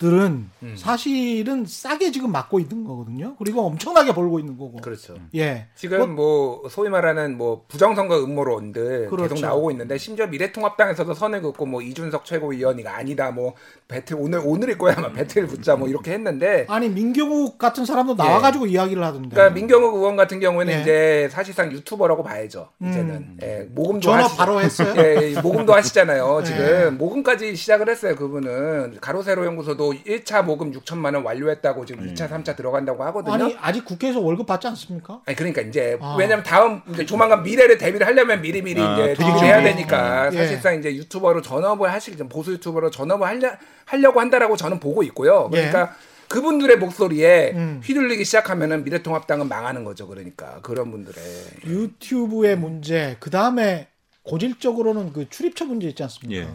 들은 사실은 싸게 지금 맞고 있는 거거든요. 그리고 엄청나게 벌고 있는 거고. 그렇죠. 예. 지금 뭐 소위 말하는 뭐 부정선거 음모론들 그렇죠. 계속 나오고 있는데 심지어 미래통합당에서도 선을 긋고 뭐 이준석 최고위원이가 아니다 뭐 배틀 오늘 오늘일 거야 아마 배틀 붙자 뭐 이렇게 했는데 아니 민경욱 같은 사람도 나와 가지고 이야기를 하던데. 예. 그러니까 민경욱 의원 같은 경우에는 예. 이제 사실상 유튜버라고 봐야죠 이제는 음. 예, 모금도 전화 하시- 바로 했어요? 예, 모금도 하시잖아요 예. 지금 모금까지 시작을 했어요 그분은 가로세로 연구소도 1차 모금 6천만 원 완료했다고 지금 2차 3차 들어간다고 하거든요 아니 아직 국회에서 월급 받지 않습니까? 아니 그러니까 이제 아. 왜냐면 다음 이제 조만간 미래를 대비를 하려면 미리미리 아, 이제 대비를 해야. 되니까 예. 사실상 이제 유튜버로 전업을 하시 보수 유튜버로 전업을 하려 하려고 한다라고 저는 보고 있고요. 그러니까 그분들의 목소리에 음. 휘둘리기 시작하면은 미래통합당은 망하는 거죠. 그러니까 그런 분들의 유튜브의 문제, 그 다음에 고질적으로는 그 출입처 문제 있지 않습니까? 예.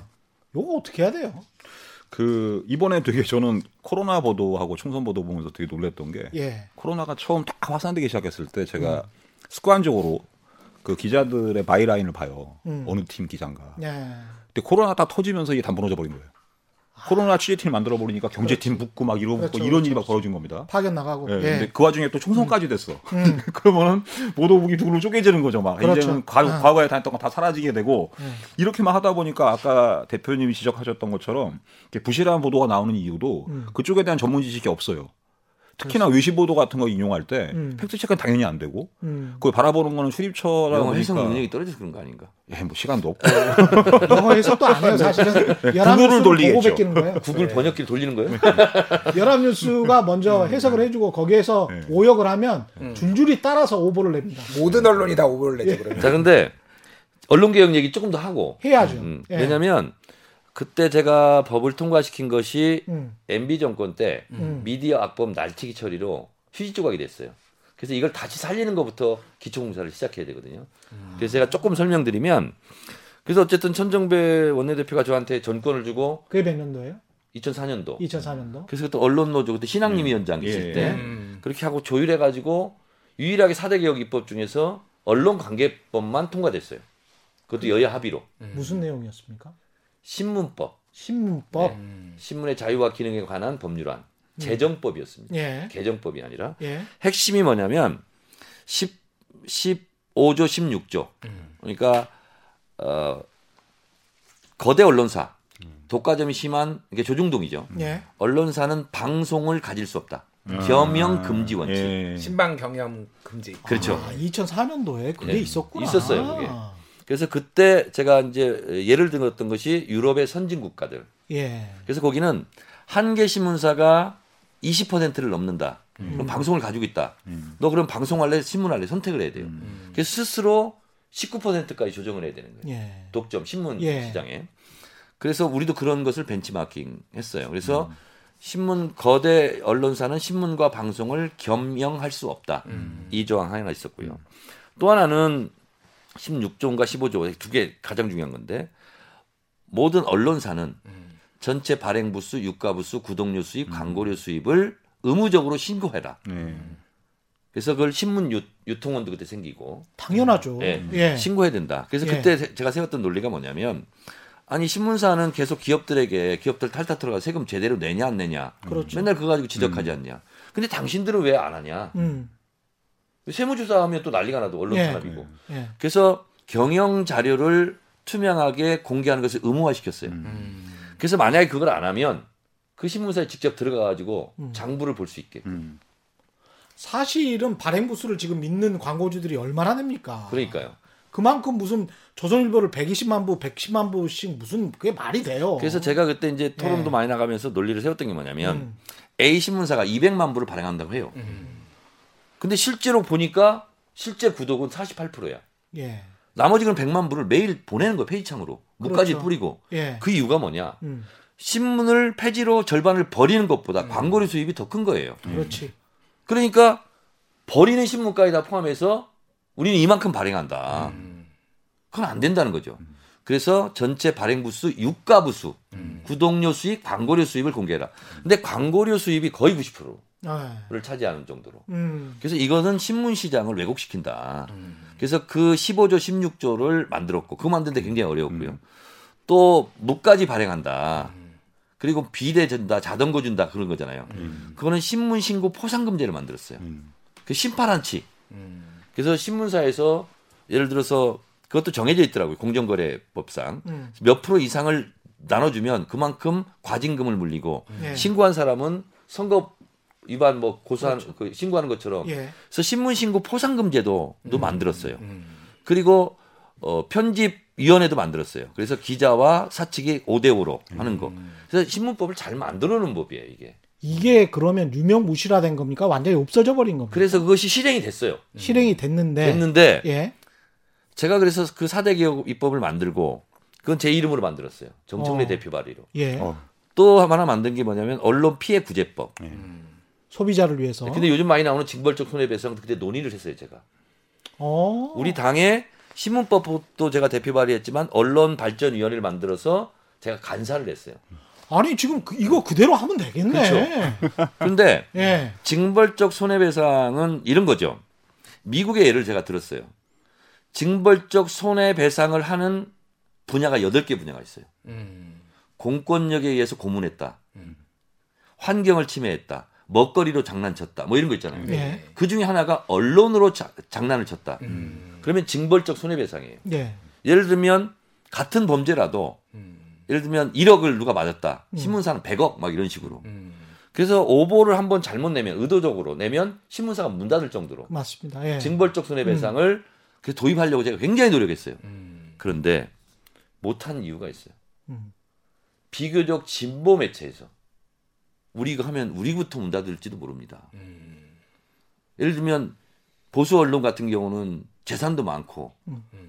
요거 어떻게 해야 돼요? 그 이번에 되게 저는 코로나 보도하고 총선 보도 보면서 되게 놀랬던 게 예. 코로나가 처음 딱 확산되기 시작했을 때 제가 습관적으로 그 기자들의 byline을 봐요. 음. 어느 팀 기자인가. 예. 근데 코로나 딱 터지면서 이게 다 무너져 버린 거예요. 코로나 취재팀 만들어 버리니까 경제팀 붙고 막 이러고 그렇죠, 이런 일이 그렇죠. 막 벌어진 겁니다. 파견 나가고. 예, 예. 근데 그 와중에 또 총선까지 됐어. 음. 그러면은 보도국이 둘로 쪼개지는 거죠. 막 그렇죠. 이제는 과, 아. 과거에 다녔던 건 다 사라지게 되고 음. 이렇게만 하다 보니까 아까 대표님이 지적하셨던 것처럼 부실한 보도가 나오는 이유도 음. 그쪽에 대한 전문 지식이 없어요. 특히나 외시 보도 같은 거 인용할 때 음. 팩트 체크는 당연히 안 되고 음. 그걸 바라보는 거는 출입처라 영어 해석 보니까 능력이 떨어져서 그런 거 아닌가? 예, 뭐 시간도 없고 영어 해석도 안 해요, 사실은. 연합뉴스를 구글을 돌리겠죠. 보고 베끼는 거예요. 구글 번역기를 돌리는 거예요? 연합뉴스가 먼저 해석을 해주고 거기에서 네. 오역을 하면 줄줄이 따라서 오보를 냅니다. 모든 언론이 다 오보를 내죠. 그러면. 자, 근데 언론 개혁 얘기 조금 더 하고. 해야죠. 음, 예. 왜냐면 그때 제가 법을 통과시킨 것이 음. MB 정권 때 음. 미디어 악법 날치기 처리로 휴지 조각이 됐어요. 그래서 이걸 다시 살리는 것부터 기초공사를 시작해야 되거든요. 그래서 제가 조금 설명드리면 그래서 어쨌든 천정배 원내대표가 저한테 전권을 주고 그게 몇 년도예요? 2004년도 2004년도. 그래서 그때 언론노조 그때 신학림 위원장 계실 예. 때 음. 그렇게 하고 조율해 가지고 유일하게 4대 개혁 입법 중에서 언론 관계법만 통과됐어요. 그것도 여야 합의로 무슨 내용이었습니까? 신문법, 신문법. 음. 신문의 자유와 기능에 관한 법률안, 제정법이었습니다. 예. 개정법이 아니라 예. 핵심이 뭐냐면 10, 15조, 16조. 그러니까 어, 거대 언론사, 독과점이 심한 이게 조중동이죠. 예. 언론사는 방송을 가질 수 없다. 겸용 금지 원칙. 예. 신방 경영 금지. 그렇죠. 아, 2004년도에 그게 네. 있었구나. 있었어요, 그게. 그래서 그때 제가 이제 예를 들었던 것이 유럽의 선진 국가들. 예. 그래서 거기는 한 개 신문사가 20%를 넘는다. 그럼 방송을 가지고 있다. 너 그럼 방송할래, 신문할래 선택을 해야 돼요. 그래서 스스로 19%까지 조정을 해야 되는 거예요. 예. 독점 신문 예. 시장에. 그래서 우리도 그런 것을 벤치마킹 했어요. 그래서 신문 거대 언론사는 신문과 방송을 겸용할 수 없다. 이 조항 하나 있었고요. 또 하나는 16조인가 15조 두 개 가장 중요한 건데 모든 언론사는 전체 발행 부수, 유가 부수, 구독료 수입, 광고료 수입을 의무적으로 신고해라. 예. 그래서 그걸 신문 유, 유통원도 그때 생기고 당연하죠. 예, 예. 신고해야 된다. 그래서 예. 그때 세- 제가 세웠던 논리가 뭐냐면 아니 신문사는 계속 기업들에게 기업들 탈탈 털어가 세금 제대로 내냐 안 내냐 그렇죠. 맨날 그거 가지고 지적하지 않냐. 근데 당신들은 왜 안 하냐. 음. 세무조사하면 또 난리가 나도 언론 예. 탄압이고. 예. 그래서 경영 자료를 투명하게 공개하는 것을 의무화시켰어요. 그래서 만약에 그걸 안 하면 그 신문사에 직접 들어가 가지고 음. 장부를 볼 수 있게. 음. 사실은 발행 부수를 지금 믿는 광고주들이 얼마나 됩니까? 그러니까요. 그만큼 무슨 조선일보를 120만 부, 110만 부씩 무슨 그게 말이 돼요. 그래서 제가 그때 이제 토론도 예. 많이 나가면서 논리를 세웠던 게 뭐냐면 음. A 신문사가 200만 부를 발행한다고 해요. 근데 실제로 보니까 실제 구독은 48%야. 예. 나머지 그런 100만 부를 매일 보내는 거야 페이지창으로 무까지 그렇죠. 뿌리고 예. 그 이유가 뭐냐 음. 신문을 폐지로 절반을 버리는 것보다 광고료 수입이 더 큰 거예요 그렇지. 그러니까 버리는 신문까지 다 포함해서 우리는 이만큼 발행한다 그건 안 된다는 거죠 그래서 전체 발행 부수 유가 부수 구독료 수익 광고료 수입을 공개해라 근데 광고료 수입이 거의 90% 를 아. 차지하는 정도로 음. 그래서 이거는 신문 시장을 왜곡시킨다. 그래서 그 15조, 16조를 만들었고 그거 만드는데 굉장히 어려웠고요. 또 무까지 발행한다. 그리고 비대 준다, 자동거 준다 그런 거잖아요. 그거는 신문 신고 포상금제를 만들었어요. 그 심판한치. 그래서 신문사에서 예를 들어서 그것도 정해져 있더라고요. 공정거래법상 음. 몇 프로 이상을 나눠주면 그만큼 과징금을 물리고 예. 신고한 사람은 선거 위반 뭐 고소한 그 신고하는 것처럼 예. 그래서 신문 신고 포상 금 제도도 만들었어요. 그리고 어 편집 위원회도 만들었어요. 그래서 기자와 사측이 5대 5로 하는 거. 그래서 신문법을 잘 만들어 놓은 법이에요, 이게. 이게 그러면 유명 무실화된 겁니까? 완전히 없어져 버린 겁니까? 그래서 그것이 실행이 됐어요. 실행이 됐는데. 됐는데 예. 제가 그래서 그 4대 개혁 입법을 만들고 그건 제 이름으로 만들었어요. 정청래 어. 대표 발의로. 예. 어. 또 하나 만든 게 뭐냐면 언론 피해 구제법. 소비자를 위해서. 근데 요즘 많이 나오는 징벌적 손해배상 그때 논의를 했어요, 제가. 어. 우리 당에 신문법도 제가 대표 발의했지만 언론 발전위원회를 만들어서 제가 간사를 했어요. 아니 지금 그- 이거 그대로 하면 되겠네. 그런데 예. 징벌적 손해배상은 이런 거죠. 미국의 예를 제가 들었어요. 징벌적 손해배상을 하는 분야가 8개 분야가 있어요. 공권력에 의해서 고문했다. 환경을 침해했다. 먹거리로 장난쳤다. 뭐 이런 거 있잖아요. 예. 그 중에 하나가 언론으로 자- 장난을 쳤다. 그러면 징벌적 손해배상이에요. 예. 예를 들면 같은 범죄라도 예를 들면 1억을 누가 맞았다. 신문사는 100억 막 이런 식으로. 그래서 오보를 한번 잘못 내면 의도적으로 내면 신문사가 문 닫을 정도로 맞습니다. 예. 징벌적 손해배상을 그 도입하려고 제가 굉장히 노력했어요. 그런데 못한 이유가 있어요. 음. 비교적 진보 매체에서 우리가 하면 우리부터 문 닫을지도 모릅니다. 예를 들면 보수 언론 같은 경우는 재산도 많고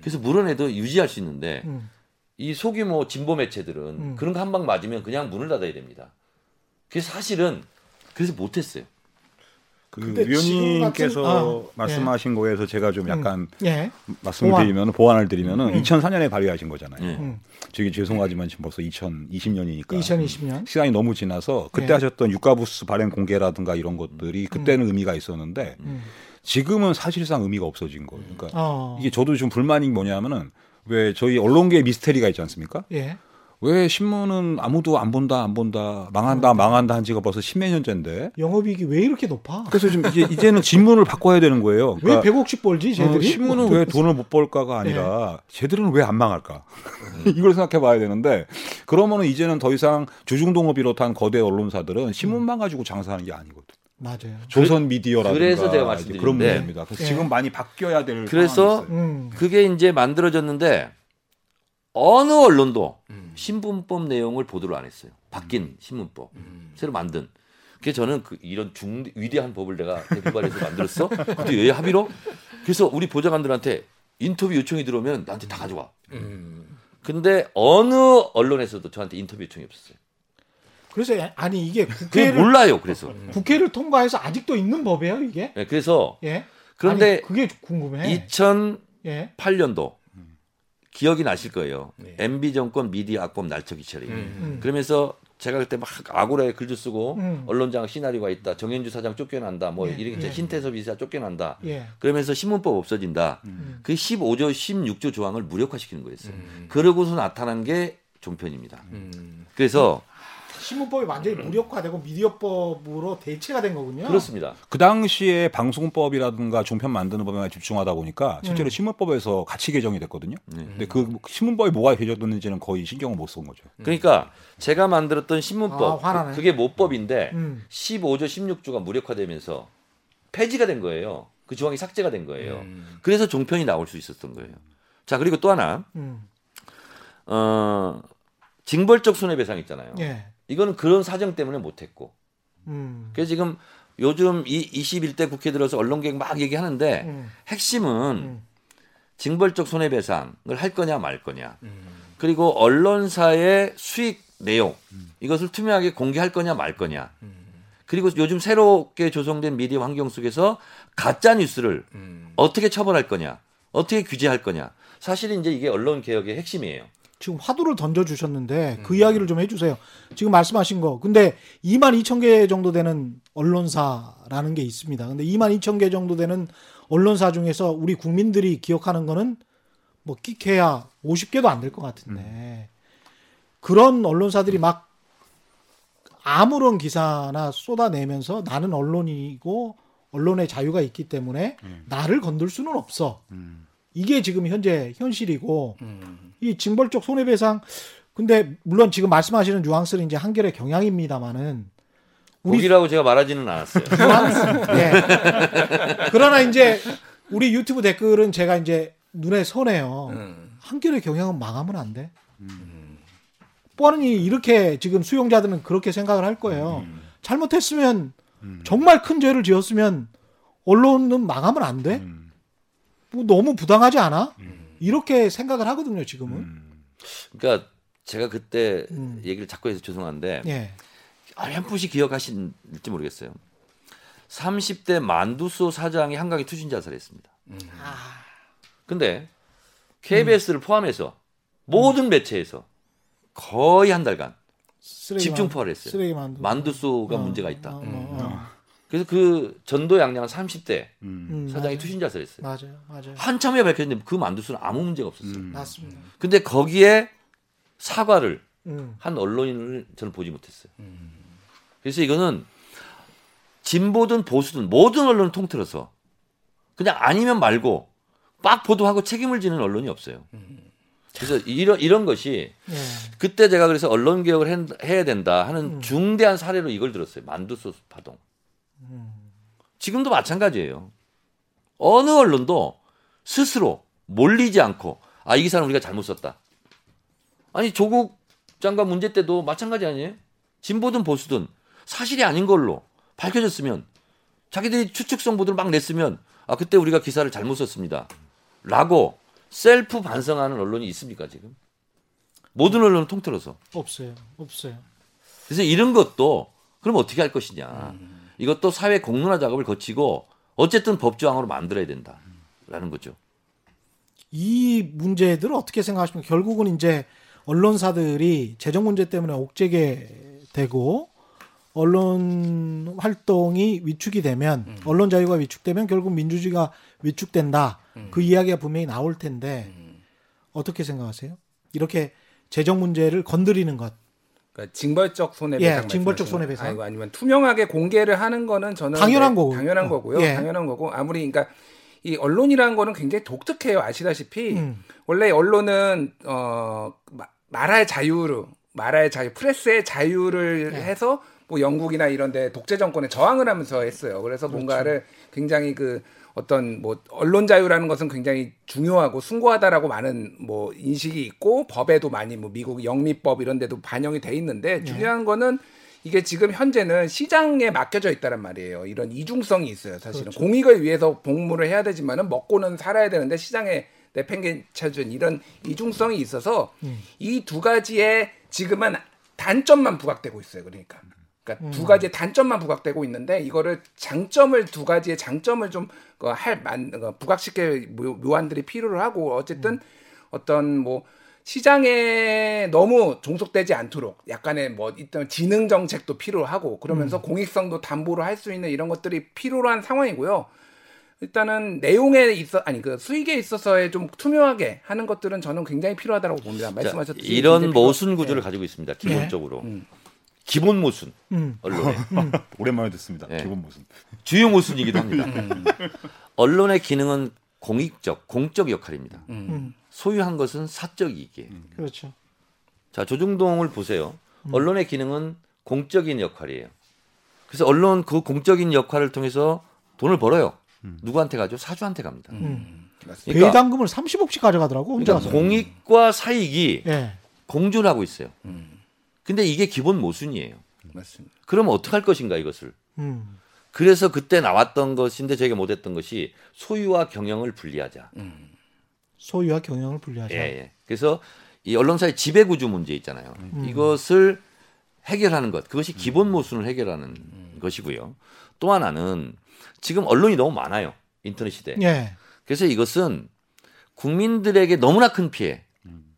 그래서 물어내도 유지할 수 있는데 음. 이 소규모 진보 매체들은 음. 그런 거 한 방 맞으면 그냥 문을 닫아야 됩니다. 그래서 사실은 그래서 못했어요. 그 위원님께서 같은- 아, 말씀하신 거에서 제가 좀 약간 예. 말씀을 보완. 드리면 보완을 드리면은 음. 2004년에 발의하신 거잖아요. 예. 음. 저기 죄송하지만 지금 벌써 2020년이니까 2020년. 시간이 너무 지나서 그때 예. 하셨던 유가부스 발행 공개라든가 이런 것들이 그때는 의미가 있었는데 음. 지금은 사실상 의미가 없어진 거예요. 그러니까 어. 이게 저도 좀 불만이 뭐냐면은 왜 저희 언론계 미스테리가 있지 않습니까? 예. 왜 신문은 아무도 안 본다 안 본다 망한다 망한다 한 지가 벌써 십몇 년째인데 영업이익이 왜 이렇게 높아? 그래서 좀 이제 이제 는 질문을 바꿔야 되는 거예요. 왜 그러니까 100억씩 벌지, 어, 쟤들이? 신문은 왜 돈을 못 벌까가 아니라 쟤들은 왜 안 망할까? 이걸 생각해 봐야 되는데 그러면은 이제는 더 이상 조중동을 비롯한 거대 언론사들은 신문만 가지고 장사하는 게 아니거든. 맞아요. 조선 미디어라든가 그래서 제가 이제 그런 문제입니다. 그래서 예. 지금 많이 바뀌어야 될 그래서 상황이 있어요. 음. 그게 이제 만들어졌는데 어느 언론도 신문법 내용을 보도를 안 했어요. 바뀐 신문법 새로 만든. 그래서 저는 그 이런 중 위대한 법을 내가 대표발에서 만들었어. 근데 왜 합의로? 그래서 우리 보좌관들한테 인터뷰 요청이 들어오면 나한테 다 가져와. 근데 어느 언론에서도 저한테 인터뷰 요청이 없었어요. 그래서 아니 이게 그게 국회를 몰라요. 그래서. 국회를 통과해서 아직도 있는 법이에요, 이게? 네, 그래서 예. 그런데 아니, 그게 궁금해. 2008년도 예. 기억이 나실 거예요. 네. MB 정권 미디어 악법 날척 기처리. 음. 그러면서 제가 그때 막 아고라에 글도 쓰고 음. 언론장 시나리오가 있다. 정현주 사장 쫓겨난다. 뭐 예, 이렇게 예. 신태섭 이사 쫓겨난다. 예. 그러면서 신문법 없어진다. 음. 그 15조, 16조 조항을 무력화시키는 거였어요. 그러고서 나타난 게 종편입니다. 그래서 신문법이 완전히 무력화되고 미디어법으로 대체가 된 거군요. 그렇습니다. 그 당시에 방송법이라든가 종편 만드는 법에만 집중하다 보니까 실제로 음. 신문법에서 같이 개정이 됐거든요. 네. 근데 그 신문법이 뭐가 개정됐는지는 거의 신경을 못 쓴 거죠. 그러니까 제가 만들었던 신문법 아. 그- 그게 모법인데 음. 15조, 16조가 무력화되면서 폐지가 된 거예요. 그 조항이 삭제가 된 거예요. 그래서 종편이 나올 수 있었던 거예요. 자 그리고 또 하나 음. 어, 징벌적 손해배상 있잖아요. 예. 이거는 그런 사정 때문에 못했고 음. 그래서 지금 요즘 이 21대 국회 들어서 언론 개혁 막 얘기하는데 음. 핵심은 음. 징벌적 손해배상을 할 거냐 말 거냐. 그리고 언론사의 수익 내용 이것을 투명하게 공개할 거냐 말 거냐. 그리고 요즘 새롭게 조성된 미디어 환경 속에서 가짜 뉴스를 어떻게 처벌할 거냐, 어떻게 규제할 거냐. 사실 이제 이게 언론 개혁의 핵심이에요. 지금 화두를 던져주셨는데 그 이야기를 좀 해주세요. 지금 말씀하신 거. 근데 2만 2천 개 정도 되는 언론사라는 게 있습니다. 근데 2만 2천 개 정도 되는 언론사 중에서 우리 국민들이 기억하는 거는 뭐 끼케야 50개도 안 될 것 같은데 그런 언론사들이 막 아무런 기사나 쏟아내면서 나는 언론이고 언론의 자유가 있기 때문에 나를 건들 수는 없어. 이게 지금 현재 현실이고 이 징벌적 손해배상 근데 물론 지금 말씀하시는 뉘앙스는 이제 한결의 경향입니다만은 우리 독이라고 제가 말하지는 않았어요. 뉘앙스 예. 그러나 이제 우리 유튜브 댓글은 제가 이제 눈에 선해요. 음. 한결의 경향은 망하면 안 돼. 뻔히 이렇게 지금 수용자들은 그렇게 생각을 할 거예요. 잘못했으면 정말 큰 죄를 지었으면 언론은 망하면 안 돼. 뭐 너무 부당하지 않아? 이렇게 생각을 하거든요, 지금은. 그러니까 제가 그때 음. 얘기를 자꾸 해서 죄송한데 예. 어렴풋이 기억하실지 모르겠어요. 30대 만두소 사장이 한강에 투신 자살했습니다. 근데 KBS를 포함해서 모든 매체에서 거의 한 달간 쓰레기 집중 만- 포화를 했어요. 쓰레기 만두. 만두 소가 어, 문제가 있다. 어, 어, 어. 그래서 그 전도 양양한 30대 음, 사장이 맞아요. 투신 자살했어요. 맞아요, 맞아요. 한참에 밝혔는데 그 만두소는 아무 문제가 없었어요. 맞습니다. 근데 거기에 사과를 음. 한 언론인을 저는 보지 못했어요. 그래서 이거는 진보든 보수든 모든 언론을 통틀어서 그냥 아니면 말고 빡 보도하고 책임을 지는 언론이 없어요. 그래서 이런 이런 것이 예. 그때 제가 그래서 언론 개혁을 한- 해야 된다 하는 중대한 사례로 이걸 들었어요. 만두소 파동. 지금도 마찬가지예요. 어느 언론도 스스로 몰리지 않고 아이 기사는 우리가 잘못 썼다. 아니 조국 장관 문제 때도 마찬가지 아니에요? 진보든 보수든 사실이 아닌 걸로 밝혀졌으면 자기들이 추측성 보도를 막 냈으면 아 그때 우리가 기사를 잘못 썼습니다. 라고 셀프 반성하는 언론이 있습니까 지금? 모든 언론을 통틀어서. 없어요, 없어요. 그래서 이런 것도 그럼 어떻게 할 것이냐. 이것도 사회 공론화 작업을 거치고 어쨌든 법조항으로 만들어야 된다라는 거죠. 이 문제들을 어떻게 생각하십니까? 결국은 이제 언론사들이 재정 문제 때문에 옥죄게 되고 언론 활동이 위축이 되면 음. 언론 자유가 위축되면 결국 민주주의가 위축된다. 음. 그 이야기가 분명히 나올 텐데 어떻게 생각하세요? 이렇게 재정 문제를 건드리는 것. 그러니까 징벌적 손해배상 예, 징벌적 손해배상. 거. 아니고 아니면 투명하게 공개를 하는 거는 저는 당연한 네, 거고. 당연한 어, 거고요. 예. 당연한 거고 아무리 그러니까 이 언론이라는 거는 굉장히 독특해요. 아시다시피 음. 원래 언론은 어 마- 말할 자유로 말할 자유, 프레스의 자유를 네. 해서 뭐 영국이나 이런 데 독재 정권에 저항을 하면서 했어요. 그래서 그렇죠. 뭔가를 굉장히 그 어떤 뭐 언론 자유라는 것은 굉장히 중요하고 숭고하다라고 많은 뭐 인식이 있고 법에도 많이 뭐 미국 영미법 이런 데도 반영이 돼 네. 있는데 중요한 거는 이게 지금 현재는 시장에 맡겨져 있다란 말이에요. 이런 이중성이 있어요. 사실은 그렇죠. 공익을 위해서 복무를 해야 되지만은 먹고는 살아야 되는데 시장에 내팽개쳐준 이런 이중성이 있어서 음. 이두 가지의 지금은 단점만 부각되고 있어요. 그러니까. 그러니까 두 가지의 단점만 부각되고 있는데 이거를 장점을 두 가지의 장점을 좀할 부각시킬 묘- 묘안들이 필요로 하고 어쨌든 어떤 뭐 시장에 너무 종속되지 않도록 약간의 뭐 있던 지능 정책도 필요하고 그러면서 공익성도 담보로 할 수 있는 이런 것들이 필요로 한 상황이고요. 일단은 내용에 있어 아니 그 수익에 있어서의 좀 투명하게 하는 것들은 저는 굉장히 필요하다고 봅니다. 자, 말씀하셨듯이 이런 모순 구조를 예. 가지고 있습니다. 기본적으로 음. 기본 모순 음. 언론의 오랜만에 듣습니다. 예. 기본 모습. 주요 모순이기도 합니다. 음. 언론의 기능은 공익적, 공적 역할입니다. 음. 소유한 것은 사적 이익이에요. 그렇죠. 자, 조중동을 보세요. 음. 언론의 기능은 공적인 역할이에요. 그래서 언론 그 공적인 역할을 통해서 돈을 벌어요. 누구한테 가죠? 사주한테 갑니다. 음. 그러니까, 배당금을 30억씩 가져가더라고. 혼자 그러니까 가서. 공익과 사익이 예. 공존을 하고 있어요. 근데 이게 기본 모순이에요. 맞습니다. 그러면 어떻게 할 것인가 이것을. 음. 그래서 그때 나왔던 것인데 저희가 못했던 것이 소유와 경영을 분리하자. 소유와 경영을 분리하자. 예, 예. 그래서 이 언론사의 지배구조 문제 있잖아요. 이것을 해결하는 것, 그것이 기본 모순을 해결하는 것이고요. 또 하나는 지금 언론이 너무 많아요. 인터넷 시대. 예. 그래서 이것은 국민들에게 너무나 큰 피해,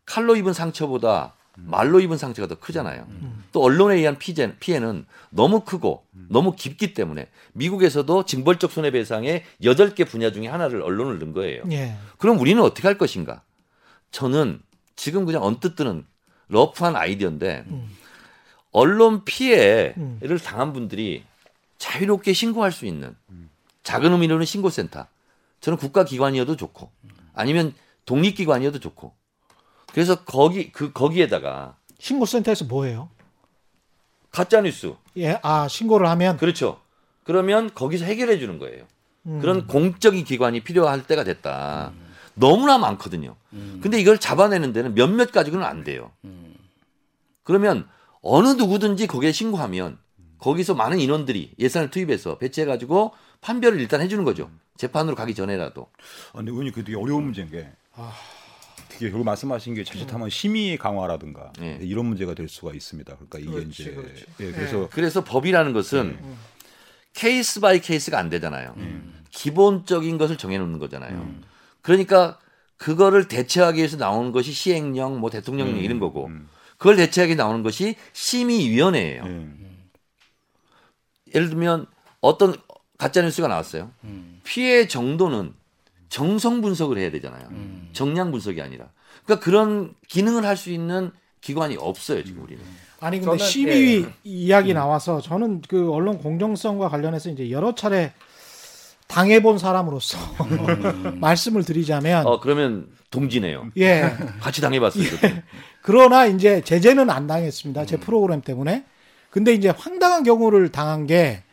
칼로 입은 상처보다 말로 입은 상처가 더 크잖아요. 또 언론에 의한 피해, 피해는 너무 크고 너무 깊기 때문에 미국에서도 징벌적 손해배상의 여덟 개 분야 중에 하나를 언론을 넣은 거예요. 예. 그럼 우리는 어떻게 할 것인가? 저는 지금 그냥 언뜻 드는 러프한 아이디어인데 음. 언론 피해를 음. 당한 분들이 자유롭게 신고할 수 있는 작은 의미로는 신고센터. 저는 국가기관이어도 좋고 아니면 독립기관이어도 좋고 그래서 거기 그 거기에다가 신고센터에서 뭐 해요? 가짜 뉴스 예. 아, 신고를 하면 그렇죠. 그러면 거기서 해결해 주는 거예요. 음. 그런 공적인 기관이 필요할 때가 됐다. 너무나 많거든요. 근데 이걸 잡아내는 데는 몇몇 가지고는 안 돼요. 그러면 어느 누구든지 거기에 신고하면 거기서 많은 인원들이 예산을 투입해서 배치해 가지고 판별을 일단 해주는 거죠. 재판으로 가기 전에라도. 아, 근데 의원님 그 되게 어려운 문제인 게 그게 결국 말씀하신 게 자칫하면 심의 강화라든가 예. 이런 문제가 될 수가 있습니다. 그러니까 이게 그렇지, 이제 그렇지. 예, 그래서 그래서 법이라는 것은 case by case가 안 되잖아요. 기본적인 것을 정해놓는 거잖아요. 그러니까 그거를 대체하기 위해서 나오는 것이 시행령, 뭐 대통령령 이런 거고 그걸 대체하기 나오는 것이 심의위원회예요. 예. 예를 들면 어떤 가짜 뉴스가 나왔어요. 피해 정도는 정성 분석을 해야 되잖아요. 정량 분석이 아니라. 그러니까 그런 기능을 할 수 있는 기관이 없어요 지금 우리는. 아니 근데 저는- 심의 예. 이야기 나와서 저는 그 언론 공정성과 관련해서 이제 여러 차례 당해본 사람으로서 말씀을 드리자면 어 그러면 동지네요. 예 같이 당해봤어요. 그때. 그러나 이제 제재는 안 당했습니다 제 프로그램 때문에 근데 이제 황당한 경우를 당한 게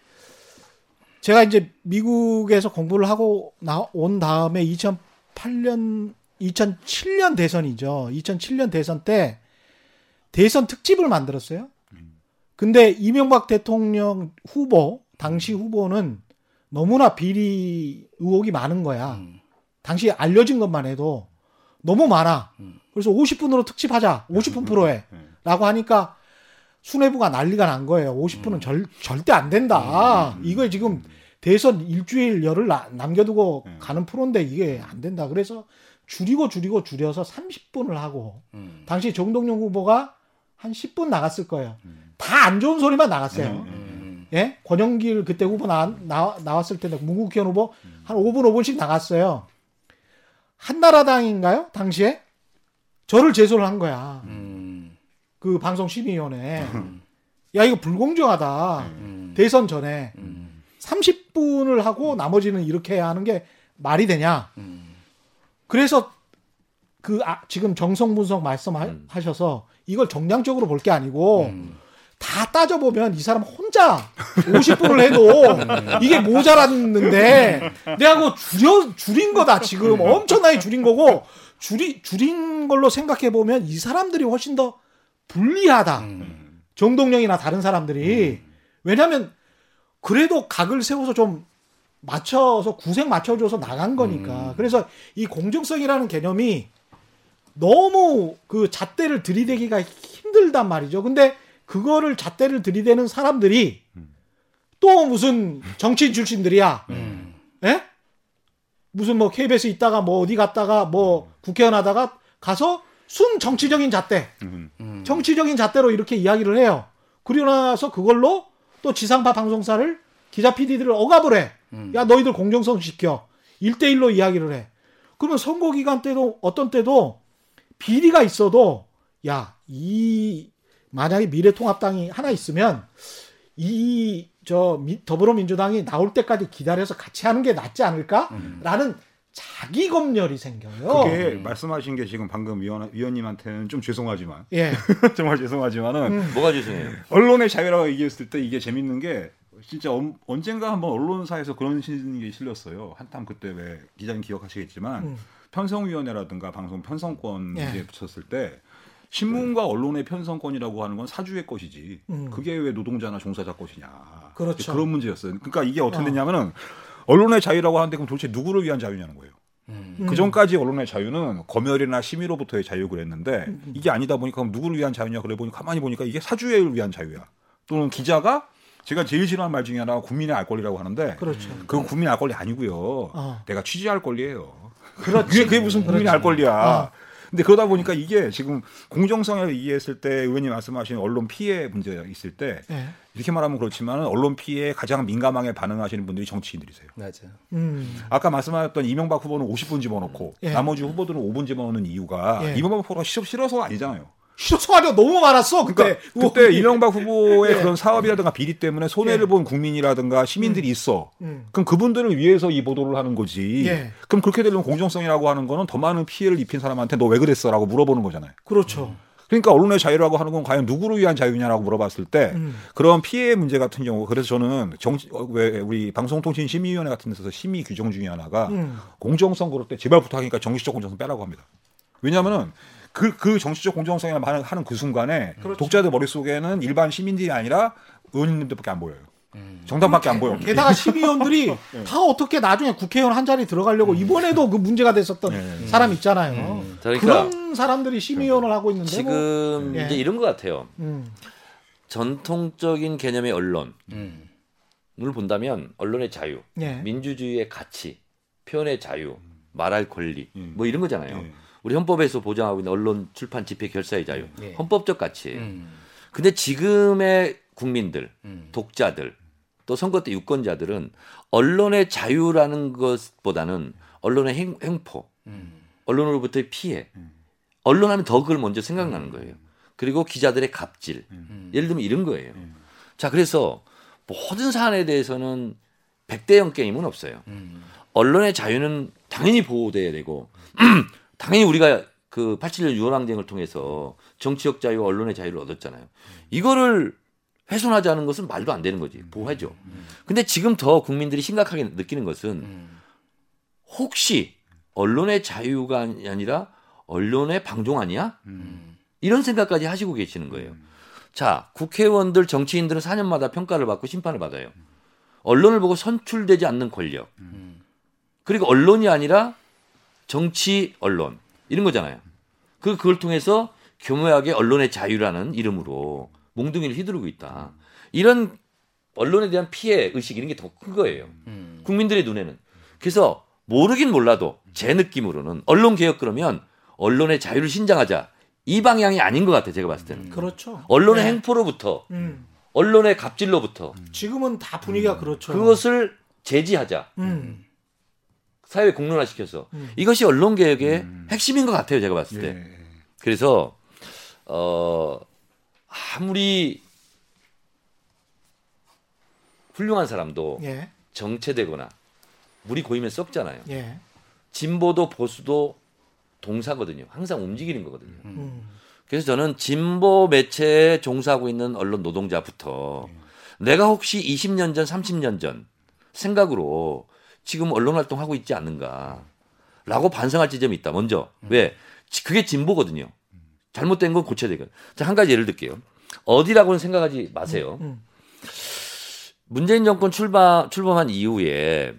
제가 이제 미국에서 공부를 하고 나, 온 다음에 2008년 2007년 대선이죠 2007년 대선 때 대선 특집을 만들었어요. 근데 이명박 대통령 후보, 당시 후보는 너무나 비리 의혹이 많은 거야. 당시 알려진 것만 해도 너무 많아. 그래서 50분으로 특집하자. 50분 프로에. 라고 하니까 수뇌부가 난리가 난 거예요. 50분은 절, 절대 안 된다. 이거 지금 대선 일주일 열을 나- 남겨두고 가는 프로인데 이게 안 된다. 그래서 줄이고 줄이고 줄여서 30분을 하고 당시 정동영 후보가 한 10분 나갔을 거예요. 다안 좋은 소리만 나갔어요. 예? 권영길 그때 후보 나, 나, 나왔을 때는 문국현 후보 한 5분 5분씩 나갔어요. 한나라당인가요? 당시에? 저를 제소를 한 거야. 그 방송 심의위원회. 야, 이거 불공정하다. 대선 전에. 30분을 하고 나머지는 이렇게 해야 하는 게 말이 되냐. 그래서 그 아, 지금 정성 분석 말씀하셔서 이걸 정량적으로 볼 게 아니고 다 따져보면 이 사람 혼자 50분을 해도 이게 모자랐는데 내가 그거 줄여, 줄인 거다 지금 엄청나게 줄인 거고 줄이, 줄인 걸로 생각해 보면 이 사람들이 훨씬 더 불리하다. 정동영이나 다른 사람들이 왜냐하면 그래도 각을 세워서 좀 맞춰서 구색 맞춰줘서 나간 거니까. 그래서 이 공정성이라는 개념이 너무 그 잣대를 들이대기가 힘들단 말이죠. 근데 그거를 잣대를 들이대는 사람들이 또 무슨 정치인 출신들이야. 예? 무슨 뭐 KBS 있다가 뭐 어디 갔다가 뭐 국회의원 하다가 가서 순 정치적인 잣대. 정치적인 잣대로 이렇게 이야기를 해요. 그리고 나서 그걸로 또 지상파 방송사를 기자 PD들을 억압을 해. 야, 너희들 공정성 지켜. 1대1로 이야기를 해. 그러면 선거 기간 때도 어떤 때도 비리가 있어도 야, 이 만약에 미래통합당이 하나 있으면 이 저 더불어민주당이 나올 때까지 기다려서 같이 하는 게 낫지 않을까라는 자기 검열이 생겨요. 그게 말씀하신 게 지금 방금 위원, 위원님한테는 좀 죄송하지만 예. 정말 죄송하지만은 뭐가 죄송해요? 언론의 자유라고 얘기했을 때 이게 재밌는 게 진짜 언, 언젠가 한번 언론사에서 그런 게 실렸어요. 한참 그때 왜 기자님 기억하시겠지만 음. 편성위원회라든가 방송 편성권 예. 문제 붙였을 때 신문과 언론의 편성권이라고 하는 건 사주의 것이지. 음. 그게 왜 노동자나 종사자 것이냐. 그렇죠. 그런 문제였어요. 그러니까 이게 어떻게 어. 됐냐면은 언론의 자유라고 하는데 그럼 도대체 누구를 위한 자유냐는 거예요. 음. 그 전까지 언론의 자유는 검열이나 심의로부터의 자유 그랬는데 음. 이게 아니다 보니까 그럼 누구를 위한 자유냐 그래 보니 가만히 보니까 이게 사주를 위한 자유야. 또는 기자가 제가 제일 싫어하는 말 중에 하나가 국민의 알 권리라고 하는데 그렇죠. 그건 국민의 알 권리 아니고요. 어. 내가 취재할 권리예요. 그렇지. 그게 그게 무슨 국민의 알 권리야. 어. 근데 그러다 보니까 이게 지금 공정성을 이해했을 때 의원님 말씀하신 언론 피해 문제가 있을 때 예. 이렇게 말하면 그렇지만 언론 피해에 가장 민감하게 반응하시는 분들이 정치인들이세요. 맞아. 음. 아까 말씀하셨던 이명박 후보는 50분 집어넣고 예. 나머지 후보들은 5분 집어넣는 이유가 예. 이명박 후보가 싫어, 싫어서가 아니잖아요. 실소하려 너무 많았어 그때. 그러니까 그때 이명박 후보의 예. 그런 사업이라든가 비리 때문에 손해를 예. 본 국민이라든가 시민들이 있어. 음. 그럼 그분들을 위해서 이 보도를 하는 거지. 예. 그럼 그렇게 되면 공정성이라고 하는 거는 더 많은 피해를 입힌 사람한테 너 왜 그랬어라고 물어보는 거잖아요. 그렇죠. 그러니까 언론의 자유라고 하는 건 과연 누구를 위한 자유냐라고 물어봤을 때 음. 그런 피해 문제 같은 경우 그래서 저는 정치 어, 왜 우리 방송통신심의위원회 같은 데서 심의 규정 중에 하나가 음. 공정성 그럴 때 제발 부탁하니까 정치적 공정성 빼라고 합니다. 왜냐하면은 그, 그 정치적 공정성이나 하는, 하는 그 순간에 그렇죠. 독자들 머릿속에는 일반 시민들이 아니라 의원님들밖에 안 보여요. 정당밖에 안 보여. 게다가 심의위원들이 다 어떻게 나중에 국회의원 한 자리 들어가려고 이번에도 그 문제가 됐었던 네. 사람 있잖아요. 그러니까 그런 사람들이 심의위원을 하고 있는데 뭐. 지금 예. 이제 이런 것 같아요. 음. 전통적인 개념의 언론을 음. 본다면 언론의 자유, 예. 민주주의의 가치, 표현의 자유, 말할 권리, 음. 뭐 이런 거잖아요. 예. 우리 헌법에서 보장하고 있는 언론, 출판, 집회, 결사의 자유, 예. 헌법적 가치예요. 음. 근데 지금의 국민들, 음. 독자들, 또 선거 때 유권자들은 언론의 자유라는 것보다는 언론의 행, 횡포, 음. 언론으로부터의 피해, 언론하면 더 그걸 먼저 생각나는 거예요. 그리고 기자들의 갑질, 예를 들면 이런 거예요. 자, 그래서 모든 사안에 대해서는 100대 0 게임은 없어요. 음. 언론의 자유는 당연히 보호돼야 되고 당연히 우리가 그 87년 유월항쟁을 통해서 정치적 자유, 언론의 자유를 얻었잖아요. 이거를 훼손하자는 것은 말도 안 되는 거지. 보호해줘. 근데 지금 더 국민들이 심각하게 느끼는 것은 음. 혹시 언론의 자유가 아니라 언론의 방종 아니야? 음. 이런 생각까지 하시고 계시는 거예요. 자, 국회의원들, 정치인들은 4년마다 평가를 받고 심판을 받아요. 언론을 보고 선출되지 않는 권력. 음. 그리고 언론이 아니라 정치 언론 이런 거잖아요. 그 그걸 통해서 교묘하게 언론의 자유라는 이름으로 몽둥이를 휘두르고 있다. 이런 언론에 대한 피해 의식 이런 게 더 큰 거예요. 음. 국민들의 눈에는. 그래서 모르긴 몰라도 제 느낌으로는 언론 개혁 그러면 언론의 자유를 신장하자 이 방향이 아닌 것 같아요. 제가 봤을 때는. 그렇죠. 언론의 네. 행포로부터 음. 언론의 갑질로부터 지금은 다 분위기가 그렇죠. 그것을 제지하자. 음. 사회 공론화시켜서 음. 이것이 언론 개혁의 핵심인 것 같아요. 제가 봤을 때. 예. 그래서 어 아무리 훌륭한 사람도 예. 정체되거나 물이 고이면 썩잖아요. 예. 진보도 보수도 동사거든요. 항상 움직이는 거거든요. 음. 그래서 저는 진보 매체에 종사하고 있는 언론 노동자부터 내가 혹시 20년 전, 30년 전 생각으로 지금 언론 활동하고 있지 않는가라고 반성할 지점이 있다. 먼저 왜 지- 그게 진보거든요. 잘못된 건 고쳐야 되거든. 자, 한 가지 예를 들게요. 어디라고는 생각하지 마세요. 음. 문재인 정권 출범 출범한 이후에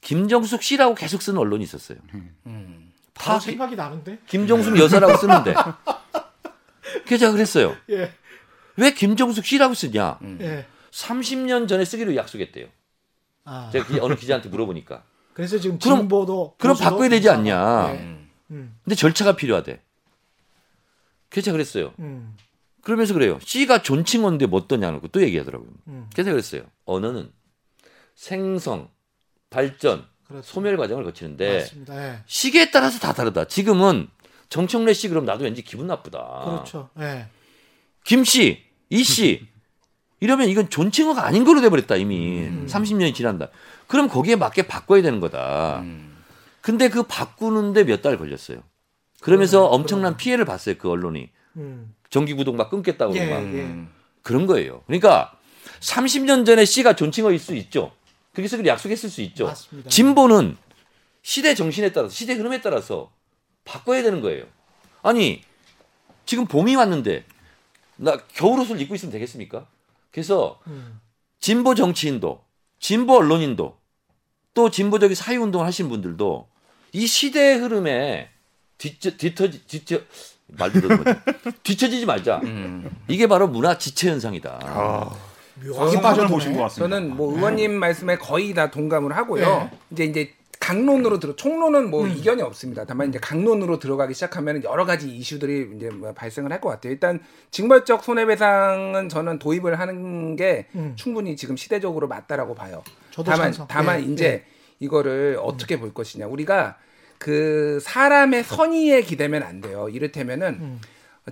김정숙 씨라고 계속 쓰는 언론이 있었어요. 음. 다 생각이 나는데. 김정숙 여사라고 쓰는데. 그래서 제가 그랬어요. 예. 왜 김정숙 씨라고 쓰냐? 예. 30년 전에 쓰기로 약속했대요. 아. 제가 기- 어느 기자한테 물어보니까. 그래서 지금 그럼- 진보도 그럼 바꿔야 되지 않냐? 예. 음. 음. 근데 절차가 필요하대. 그래서 그랬어요. 음. 그러면서 그래요. C가 존칭어인데 뭐 어떠냐는 거또 얘기하더라고요. 음. 그래서 그랬어요. 언어는 생성, 발전, 그렇죠. 소멸 과정을 거치는데 맞습니다. 예. 시기에 따라서 다 다르다. 지금은 정청래 씨 그럼 나도 왠지 기분 나쁘다. 그렇죠. 예. 김 씨, 이 씨. 이러면 이건 존칭어가 아닌 걸로 돼버렸다 이미 음. 30년이 지난다. 그럼 거기에 맞게 바꿔야 되는 거다. 음. 근데 그 바꾸는데 몇 달 걸렸어요. 그러면서 그러네, 엄청난 그러네. 피해를 봤어요 그 언론이 음. 정기 구독 막 끊겠다고 예, 막 예. 음. 그런 거예요. 그러니까 30년 전에 씨가 존칭어일 수 있죠. 그래서 그 약속했을 수 있죠. 맞습니다. 진보는 시대 정신에 따라서 시대 흐름에 따라서 바꿔야 되는 거예요. 아니 지금 봄이 왔는데 나 겨울 옷을 입고 있으면 되겠습니까? 그래서 음. 진보 정치인도 진보 언론인도 또 진보적인 사회 운동을 하신 분들도 이 시대의 흐름에 뒤처 뒤처지 뒤처 말도 못 뒤처지지 말자. 음. 이게 바로 문화 지체 현상이다. 묘하게 성과를 빠져드네. 보신 것 같습니다. 저는 뭐 의원님 말씀에 거의 다 동감을 하고요. 네. 이제 이제 강론으로 들어 총론은 뭐 이견이 없습니다. 다만 이제 강론으로 들어가기 시작하면 여러 가지 이슈들이 이제 뭐 발생을 할 것 같아요. 일단 징벌적 손해배상은 저는 도입을 하는 게 음. 충분히 지금 시대적으로 맞다라고 봐요. 저도 다만 찬성. 다만 예, 이제 예. 이거를 어떻게 볼 것이냐. 우리가 그 사람의 선의에 기대면 안 돼요. 이를테면은 음.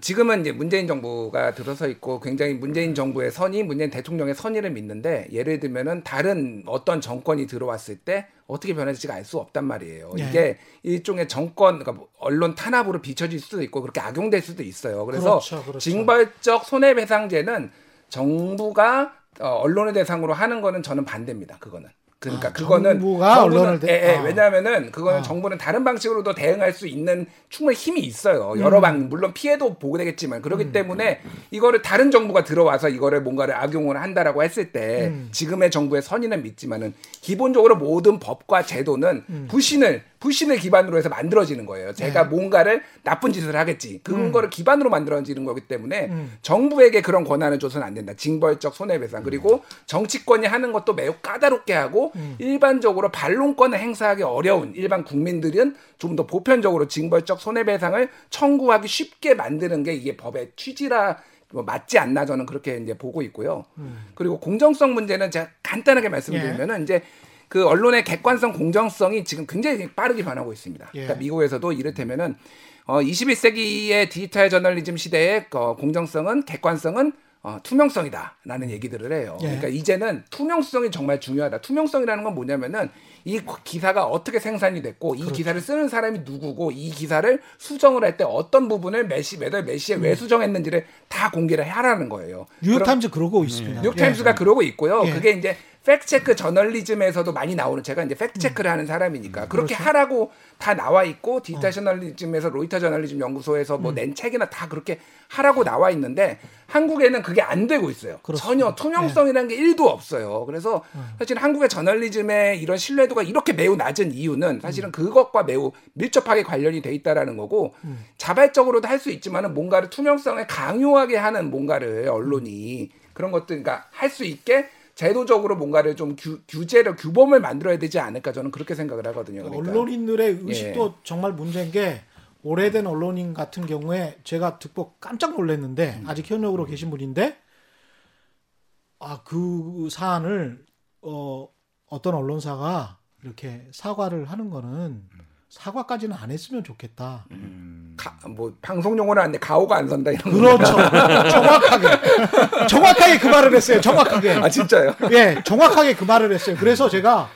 지금은 이제 문재인 정부가 들어서 있고 굉장히 문재인 정부의 선의, 문재인 대통령의 선의를 믿는데 예를 들면은 다른 어떤 정권이 들어왔을 때 어떻게 변할지가 알 수 없단 말이에요. 네. 이게 일종의 정권, 그러니까 뭐 언론 탄압으로 비춰질 수도 있고 그렇게 악용될 수도 있어요. 그래서 그렇죠, 그렇죠. 징벌적 손해배상제는 정부가 어, 언론을 대상으로 하는 거는 저는 반대입니다. 그거는. 그러니까 아, 그거는 정부가 언론을 대- 예, 예, 아. 왜냐하면은 그거는 아. 정부는 다른 방식으로도 대응할 수 있는 충분히 힘이 있어요. 여러 방 물론 피해도 보게 되겠지만 그렇기 음. 때문에 이거를 다른 정부가 들어와서 이거를 뭔가를 악용을 한다라고 했을 때 음. 지금의 정부의 선의는 믿지만은 기본적으로 모든 법과 제도는 음. 불신을 불신을 기반으로 해서 만들어지는 거예요. 제가 네. 뭔가를 나쁜 짓을 하겠지. 그거를 기반으로 만들어지는 거기 때문에 음. 정부에게 그런 권한을 줘서는 안 된다. 징벌적 손해배상. 그리고 정치권이 하는 것도 매우 까다롭게 하고 음. 일반적으로 반론권을 행사하기 어려운 일반 국민들은 좀 더 보편적으로 징벌적 손해배상을 청구하기 쉽게 만드는 게 이게 법의 취지라 뭐 맞지 않나 저는 그렇게 이제 보고 있고요. 그리고 공정성 문제는 제가 간단하게 말씀드리면은 이제 그 언론의 객관성 공정성이 지금 굉장히 빠르게 변하고 있습니다. 예. 그러니까 미국에서도 이를테면은 어 21세기의 디지털 저널리즘 시대의 어, 공정성은 객관성은 어, 투명성이다라는 얘기들을 해요. 예. 그러니까 이제는 투명성이 정말 중요하다. 투명성이라는 건 뭐냐면은 이 기사가 어떻게 생산이 됐고 이 기사를 쓰는 사람이 누구고 이 기사를 수정을 할 때 어떤 부분을 몇 시, 몇월 몇 시에 왜 수정했는지를 다 공개를 하라는 거예요. 뉴욕타임즈 그러고 있습니다. 뉴욕타임스가 예. 그러고 있고요. 예. 그게 이제 팩트체크 저널리즘에서도 많이 나오는 제가 이제 팩트체크를 하는 사람이니까 그렇게 그렇죠. 하라고 다 나와 있고 어. 디지털 저널리즘에서 로이터 저널리즘 연구소에서 음. 뭐낸 책이나 다 그렇게 하라고 나와 있는데 한국에는 그게 안 되고 있어요. 그렇습니다. 전혀 투명성이라는 게 1도 없어요. 그래서 사실 한국의 저널리즘의 이런 신뢰도가 이렇게 매우 낮은 이유는 사실은 그것과 매우 밀접하게 관련이 돼 있다라는 거고 자발적으로도 할 수 있지만은 뭔가를 투명성을 강요하게 하는 뭔가를 언론이 그런 것들 그러니까 할 수 있게 제도적으로 뭔가를 좀 규, 규제를 규범을 만들어야 되지 않을까 저는 그렇게 생각을 하거든요. 그러니까. 언론인들의 의식도 예. 정말 문제인 게 오래된 언론인 같은 경우에 제가 듣고 깜짝 놀랐는데 음. 아직 현역으로 계신 분인데 아 그 사안을 어 어떤 언론사가 이렇게 사과를 하는 거는 사과까지는 안 했으면 좋겠다. 가- 뭐 방송 용어는 아닌데 가오가 안 선다 이런 거. 그렇죠. 정확하게 정확하게 그 말을 했어요. 정확하게. 아 진짜요? 예, 정확하게 그 말을 했어요. 그래서 제가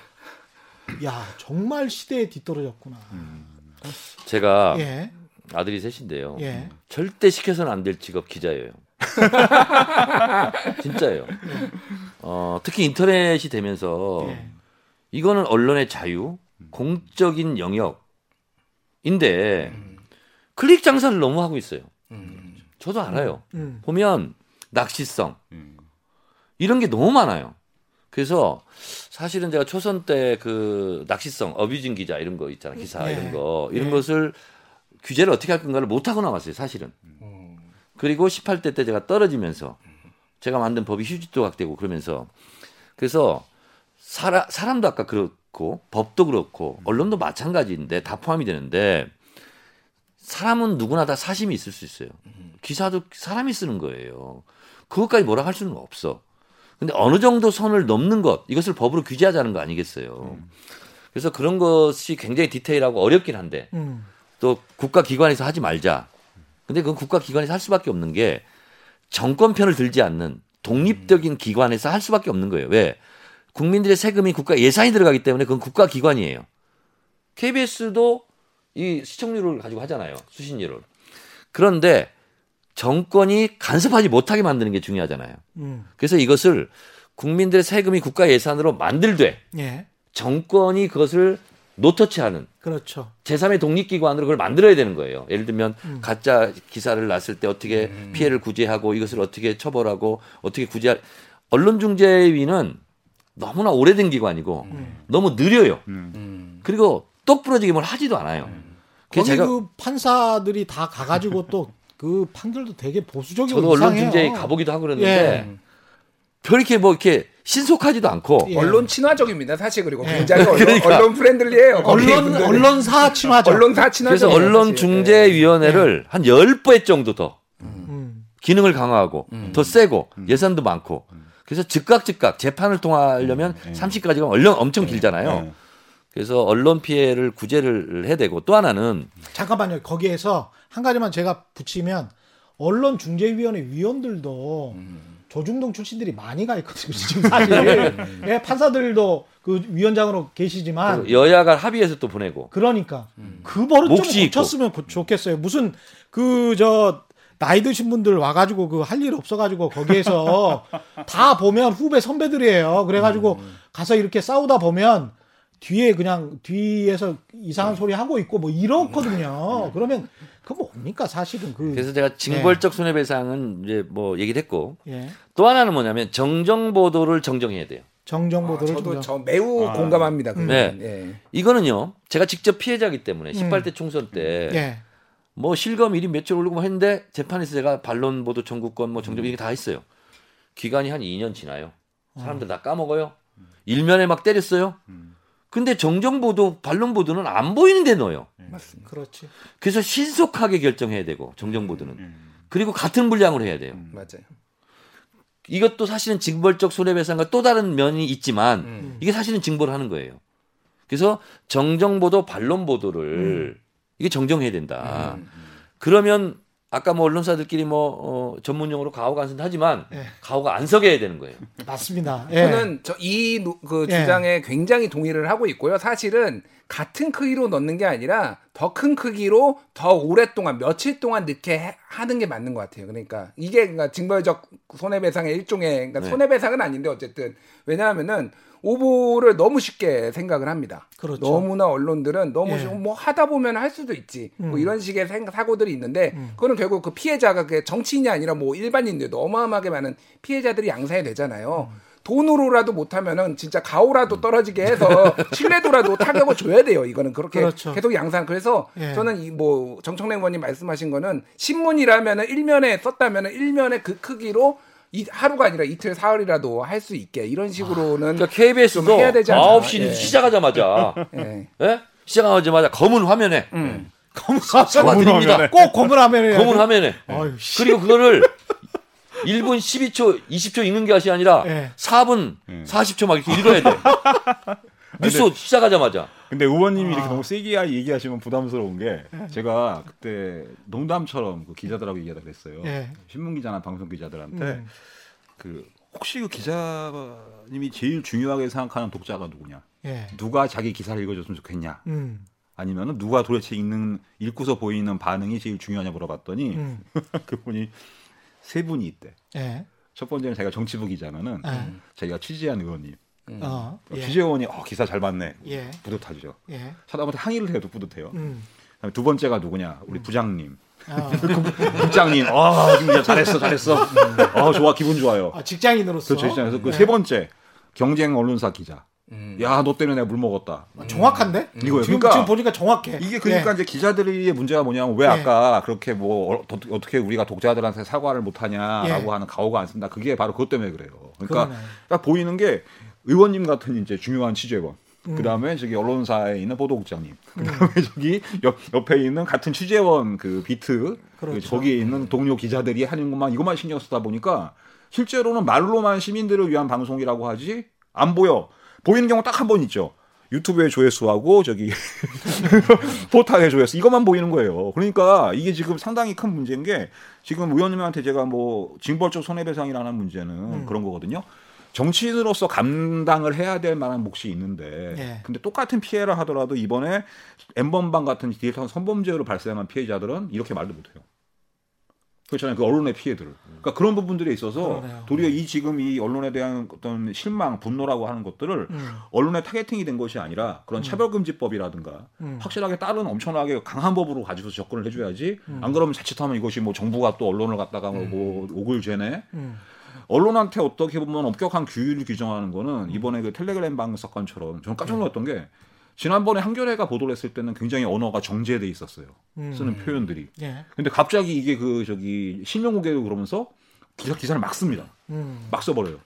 야 정말 시대에 뒤떨어졌구나. 제가 예, 아들이 셋인데요. 예. 절대 시켜서는 안 될 직업 기자예요. 진짜예요. 어, 특히 인터넷이 되면서 예. 이거는 언론의 자유, 공적인 영역 인데 클릭 장사를 너무 하고 있어요. 저도 알아요. 음. 보면 낚시성 이런 게 너무 많아요. 그래서 사실은 제가 초선 때 그 낚시성 어뷰징 기자 이런 거 있잖아 기사 예. 이런 거 이런 예. 것을 규제를 어떻게 할 건가를 못 하고 나왔어요 사실은. 그리고 18대 때 제가 떨어지면서 제가 만든 법이 휴지 조각되고 그러면서 그래서 사람 사람도 아까 그 렇고 법도 그렇고 언론도 마찬가지인데 다 포함이 되는데 사람은 누구나 다 사심이 있을 수 있어요. 기사도 사람이 쓰는 거예요. 그것까지 뭐라 할 수는 없어. 근데 어느 정도 선을 넘는 것 이것을 법으로 규제하자는 거 아니겠어요. 그래서 그런 것이 굉장히 디테일하고 어렵긴 한데 음. 또 국가 기관에서 하지 말자. 근데 그건 국가 기관에서 할 수밖에 없는 게 정권 편을 들지 않는 독립적인 기관에서 할 수밖에 없는 거예요. 왜? 국민들의 세금이 국가 예산이 들어가기 때문에 그건 국가 기관이에요. KBS도 이 시청률을 가지고 하잖아요. 수신료를. 그런데 정권이 간섭하지 못하게 만드는 게 중요하잖아요. 음. 그래서 이것을 국민들의 세금이 국가 예산으로 만들되 예. 정권이 그것을 노터치하는 그렇죠. 제3의 독립기관으로 그걸 만들어야 되는 거예요. 예를 들면 음. 가짜 기사를 났을 때 어떻게 피해를 구제하고 이것을 어떻게 처벌하고 어떻게 구제할 언론중재위는 너무나 오래된 기관이고 음. 너무 느려요. 음. 그리고 똑부러지게 뭘 하지도 않아요. 거기 제가 그 판사들이 다 가가지고 또 그 판결도 되게 보수적이고 저도 이상해요. 언론 중재위 가보기도 하고 그랬는데 예. 별 이렇게 뭐 이렇게 신속하지도 않고 예. 언론 친화적입니다. 사실 그리고 예. 굉장히 언론, 그러니까. 언론 프렌들리해요. 언론 분들은. 언론사 친화죠. 언론사 친화적. 그래서 언론 중재 위원회를 한 10배 정도 더 음. 기능을 강화하고 더 세고 예산도 많고 그래서 즉각 즉각 재판을 통하려면 30까지가 얼른 엄청 길잖아요. 네. 그래서 언론 피해를 구제를 해야 되고 또 하나는 잠깐만요. 거기에서 한 가지만 제가 붙이면 언론 중재위원회 위원들도 조중동 출신들이 많이 가 있거든요. 지금 사실 예, 판사들도 그 위원장으로 계시지만 여야가 합의해서 또 보내고 그러니까 그 버릇 좀 있고. 고쳤으면 고- 좋겠어요. 무슨 그 저 나이 드신 분들 와가지고 그 할 일 없어가지고 거기에서 다 보면 후배 선배들이에요. 그래가지고 가서 이렇게 싸우다 보면 뒤에 그냥 뒤에서 이상한 소리 하고 있고 뭐 이렇거든요. 그러면 그 뭡니까 사실은 그 그래서 제가 징벌적 손해배상은 이제 뭐 얘기를 했고 예. 또 하나는 뭐냐면 정정 보도를 정정해야 돼요. 정정 아, 보도를 저도 좀저 매우 아. 공감합니다. 그건. 네. 예. 이거는요. 제가 직접 피해자이기 때문에 18대 총선 때 예. 뭐 실검 1위 며칠 오르고 뭐 했는데 재판에서 제가 반론 보도 청구권 뭐 정정 이게 다 했어요. 기간이 한 2년 지나요. 사람들 다 까먹어요. 일면에 막 때렸어요. 근데 정정 보도 반론 보도는 안 보이는데 넣어요. 맞습니다. 그렇지. 그래서 신속하게 결정해야 되고 정정 보도는 음. 그리고 같은 분량으로 해야 돼요. 맞아요. 이것도 사실은 징벌적 손해배상과 또 다른 면이 있지만 음. 이게 사실은 징벌을 하는 거예요. 그래서 정정 보도 반론 보도를 이게 정정해야 된다. 음. 그러면 아까 뭐 언론사들끼리 뭐 어, 전문용어로 가오가 안 쓴다 하지만 예. 가오가 안 서게 해야 되는 거예요. 맞습니다. 예. 저는 저이그 예. 주장에 굉장히 동의를 하고 있고요. 사실은 같은 크기로 넣는 게 아니라 더 큰 크기로 더 오랫동안 며칠 동안 넣게 해- 하는 게 맞는 것 같아요. 그러니까 이게 그러니까 징벌적 손해배상의 일종의 그러니까 네. 손해배상은 아닌데 어쨌든 왜냐하면은 오보를 너무 쉽게 생각을 합니다. 그렇죠. 너무나 언론들은 너무 예. 쉬- 뭐 하다 보면 할 수도 있지. 뭐 음. 이런 식의 생- 사고들이 있는데 음. 그거는 결국 그 피해자가 그 정치인이 아니라 뭐 일반인들도 어마어마하게 많은 피해자들이 양산이 되잖아요. 음. 돈으로라도 못하면은 진짜 가오라도 떨어지게 해서 신뢰도라도 타격을 줘야 돼요. 이거는 그렇게 그렇죠. 계속 양산. 그래서 예. 저는 이 뭐 정청래 의원님 말씀하신 거는 신문이라면은 일면에 썼다면은 일면에 그 크기로 이 하루가 아니라 이틀 사흘이라도 할 수 있게 이런 식으로는 그러니까 KBS도 좀 해야 되지 않나. 9시 예. 시작하자마자 예. 예? 시작하자마자 검은 화면에 음. 검은 사과드립니다. 꼭 검은 화면에 검은 화면에 아유, 씨. 그리고 그거를 1분 12초, 20초 읽는 게 것이 아니라 예. 4분 40초 막 이렇게 읽어야 돼. 뉴스 시작하자마자. 근데 의원님이 이렇게 너무 세게 얘기하시면 부담스러운 게 제가 그때 농담처럼 그 기자들하고 얘기하다 그랬어요. 예. 신문 기자나 방송 기자들한테 음. 그 혹시 그 기자님이 제일 중요하게 생각하는 독자가 누구냐? 예. 누가 자기 기사를 읽어줬으면 좋겠냐? 음. 아니면은 누가 도대체 읽는 읽고서 보이는 반응이 제일 중요하냐 물어봤더니 음. 그분이 세 분이 있대. 예. 첫 번째는 자기가 정치부 기자면은 예. 자기가 취재한 의원님. 어. 예. 취재원이 어, 기사 잘 봤네. 예. 뿌듯하죠. 예. 사람한테 항의를 해도 뿌듯해요. 음. 그다음에 두 번째가 누구냐? 우리 부장님. 아, 부장님, 아, 진짜 잘했어, 잘했어. 아, 좋아, 기분 좋아요. 아, 직장인으로서 그렇죠, 네. 그세 번째 경쟁 언론사 기자. 음. 야, 너 때문에 내가 물 먹었다. 아, 정확한데? 이거예요. 지금, 그러니까 지금 보니까 정확해. 이게 그러니까 예. 이제 기자들의 문제가 뭐냐면 왜 예. 아까 그렇게 뭐 어, 어떻게 우리가 독자들한테 사과를 못하냐라고 예. 하는 가오가 안 쓴다. 그게 바로 그것 때문에 그래요. 그러니까 그러네. 딱 보이는 게 의원님 같은 이제 중요한 취재원. 음. 그다음에 저기 언론사에 있는 보도국장님. 그다음에 저기 옆, 옆에 있는 같은 취재원 그 비트 그렇죠. 거기에 있는 동료 기자들이 하는 것만 이것만 신경 쓰다 보니까 실제로는 말로만 시민들을 위한 방송이라고 하지 안 보여. 보이는 경우 딱 한 번 있죠. 유튜브의 조회수하고 저기 포탈의 조회수 이것만 보이는 거예요. 그러니까 이게 지금 상당히 큰 문제인 게 지금 의원님한테 제가 뭐 징벌적 손해배상이라는 문제는 음. 그런 거거든요. 정치인으로서 감당을 해야 될 만한 몫이 있는데 예. 근데 똑같은 피해를 하더라도 이번에 엠번방 같은 디지털 성범죄로 발생한 피해자들은 이렇게 말도 못해요. 그렇잖아요. 그 언론의 피해들을. 그러니까 그런 부분들에 있어서 그러네요. 도리어 이 지금 이 언론에 대한 어떤 실망, 분노라고 하는 것들을 음. 언론의 타겟팅이 된 것이 아니라 그런 차별금지법이라든가 음. 확실하게 다른 엄청나게 강한 법으로 가지고 접근을 해줘야지 음. 안 그러면 자칫하면 이것이 뭐 정부가 또 언론을 갖다가 뭐 옥을 죄네 음. 언론한테 어떻게 보면 엄격한 규율을 규정하는 거는 이번에 그 텔레그램 방 사건처럼 저는 깜짝 놀랐던 게 지난번에 한겨레가 보도를 했을 때는 굉장히 언어가 정제돼 있었어요. 음. 쓰는 표현들이. 예. 근데 갑자기 이게 그 저기 실명고개로 그러면서 기사 기사를 막 씁니다. 음. 막 써버려요.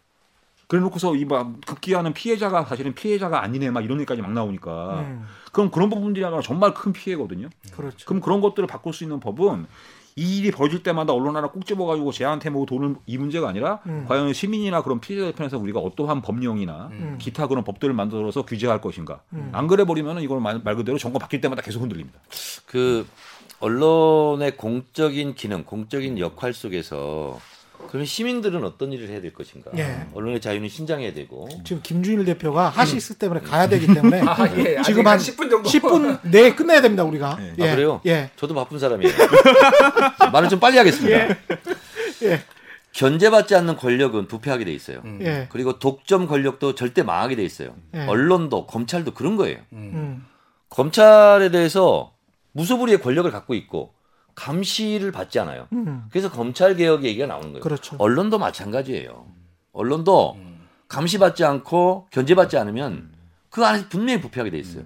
그래놓고서 이 막 급기야는 피해자가 사실은 피해자가 아니네 막 이런 얘기까지 막 나오니까 음. 그럼 그런 부분들이야말로 정말 큰 피해거든요. 그렇죠. 그럼 그런 것들을 바꿀 수 있는 법은 이 일이 벌어질 때마다 언론 하나 꼭 집어가지고 쟤한테 뭐 돈을 이 문제가 아니라 음. 과연 시민이나 그런 피해자 편에서 우리가 어떠한 법령이나 음. 기타 그런 법들을 만들어서 규제할 것인가. 음. 안 그래 버리면 이걸 말, 말 그대로 정권 바뀔 때마다 계속 흔들립니다. 그 언론의 공적인 기능, 공적인 역할 속에서 그러면 시민들은 어떤 일을 해야 될 것인가? 예. 언론의 자유는 신장해야 되고. 지금 김준일 대표가 하시스 때문에 가야 되기 때문에 아, 예. 지금 한한 10분 정도. 10분 내에 끝내야 됩니다 우리가. 예. 예. 아, 그래요? 예. 저도 바쁜 사람이에요. 말을 좀 빨리 하겠습니다. 예. 견제받지 않는 권력은 부패하게 돼 있어요. 예. 그리고 독점 권력도 절대 망하게 돼 있어요. 예. 언론도 검찰도 그런 거예요. 음. 검찰에 대해서 무소불위의 권력을 갖고 있고 감시를 받지 않아요. 음. 그래서 검찰 개혁 얘기가 나오는 거예요. 그렇죠. 언론도 마찬가지예요. 언론도 감시받지 않고 견제받지 않으면 그 안에 분명히 부패하게 돼 있어요.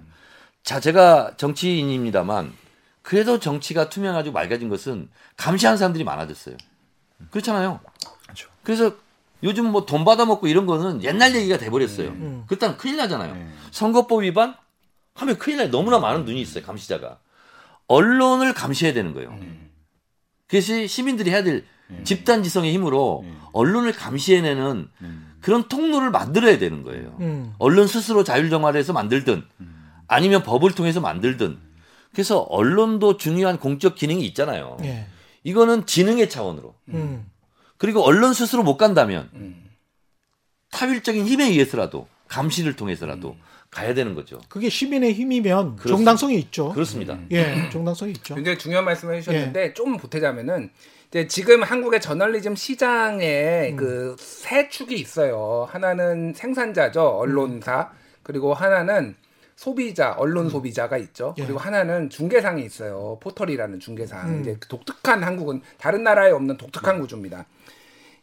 자, 제가 정치인입니다만 그래도 정치가 투명하고 맑아진 것은 감시하는 사람들이 많아졌어요. 그렇잖아요. 그렇죠. 그래서 요즘 뭐 돈 받아먹고 이런 거는 옛날 얘기가 돼버렸어요. 음. 그렇다면 큰일 나잖아요. 네. 선거법 위반 하면 큰일 나요. 너무나 많은 눈이 있어요. 감시자가. 언론을 감시해야 되는 거예요. 그래서 시민들이 해야 될 집단 지성의 힘으로 언론을 감시해내는 그런 통로를 만들어야 되는 거예요. 음. 언론 스스로 자율정화해서 만들든 아니면 법을 통해서 만들든 그래서 언론도 중요한 공적 기능이 있잖아요. 예. 이거는 지능의 차원으로 음. 그리고 언론 스스로 못 간다면 음. 타율적인 힘에 의해서라도 감시를 통해서라도 가야 되는 거죠. 그게 시민의 힘이면 그렇습니다. 정당성이 있죠. 그렇습니다. 예, 정당성이 있죠. 굉장히 중요한 말씀을 해주셨는데 좀 보태자면은 이제 지금 한국의 저널리즘 시장에 그세 축이 있어요. 하나는 생산자죠, 언론사. 그리고 하나는 소비자, 언론 소비자가 있죠. 예. 그리고 하나는 중개상이 있어요. 포털이라는 중개상. 음. 이제 독특한 한국은 다른 나라에 없는 독특한 구조입니다.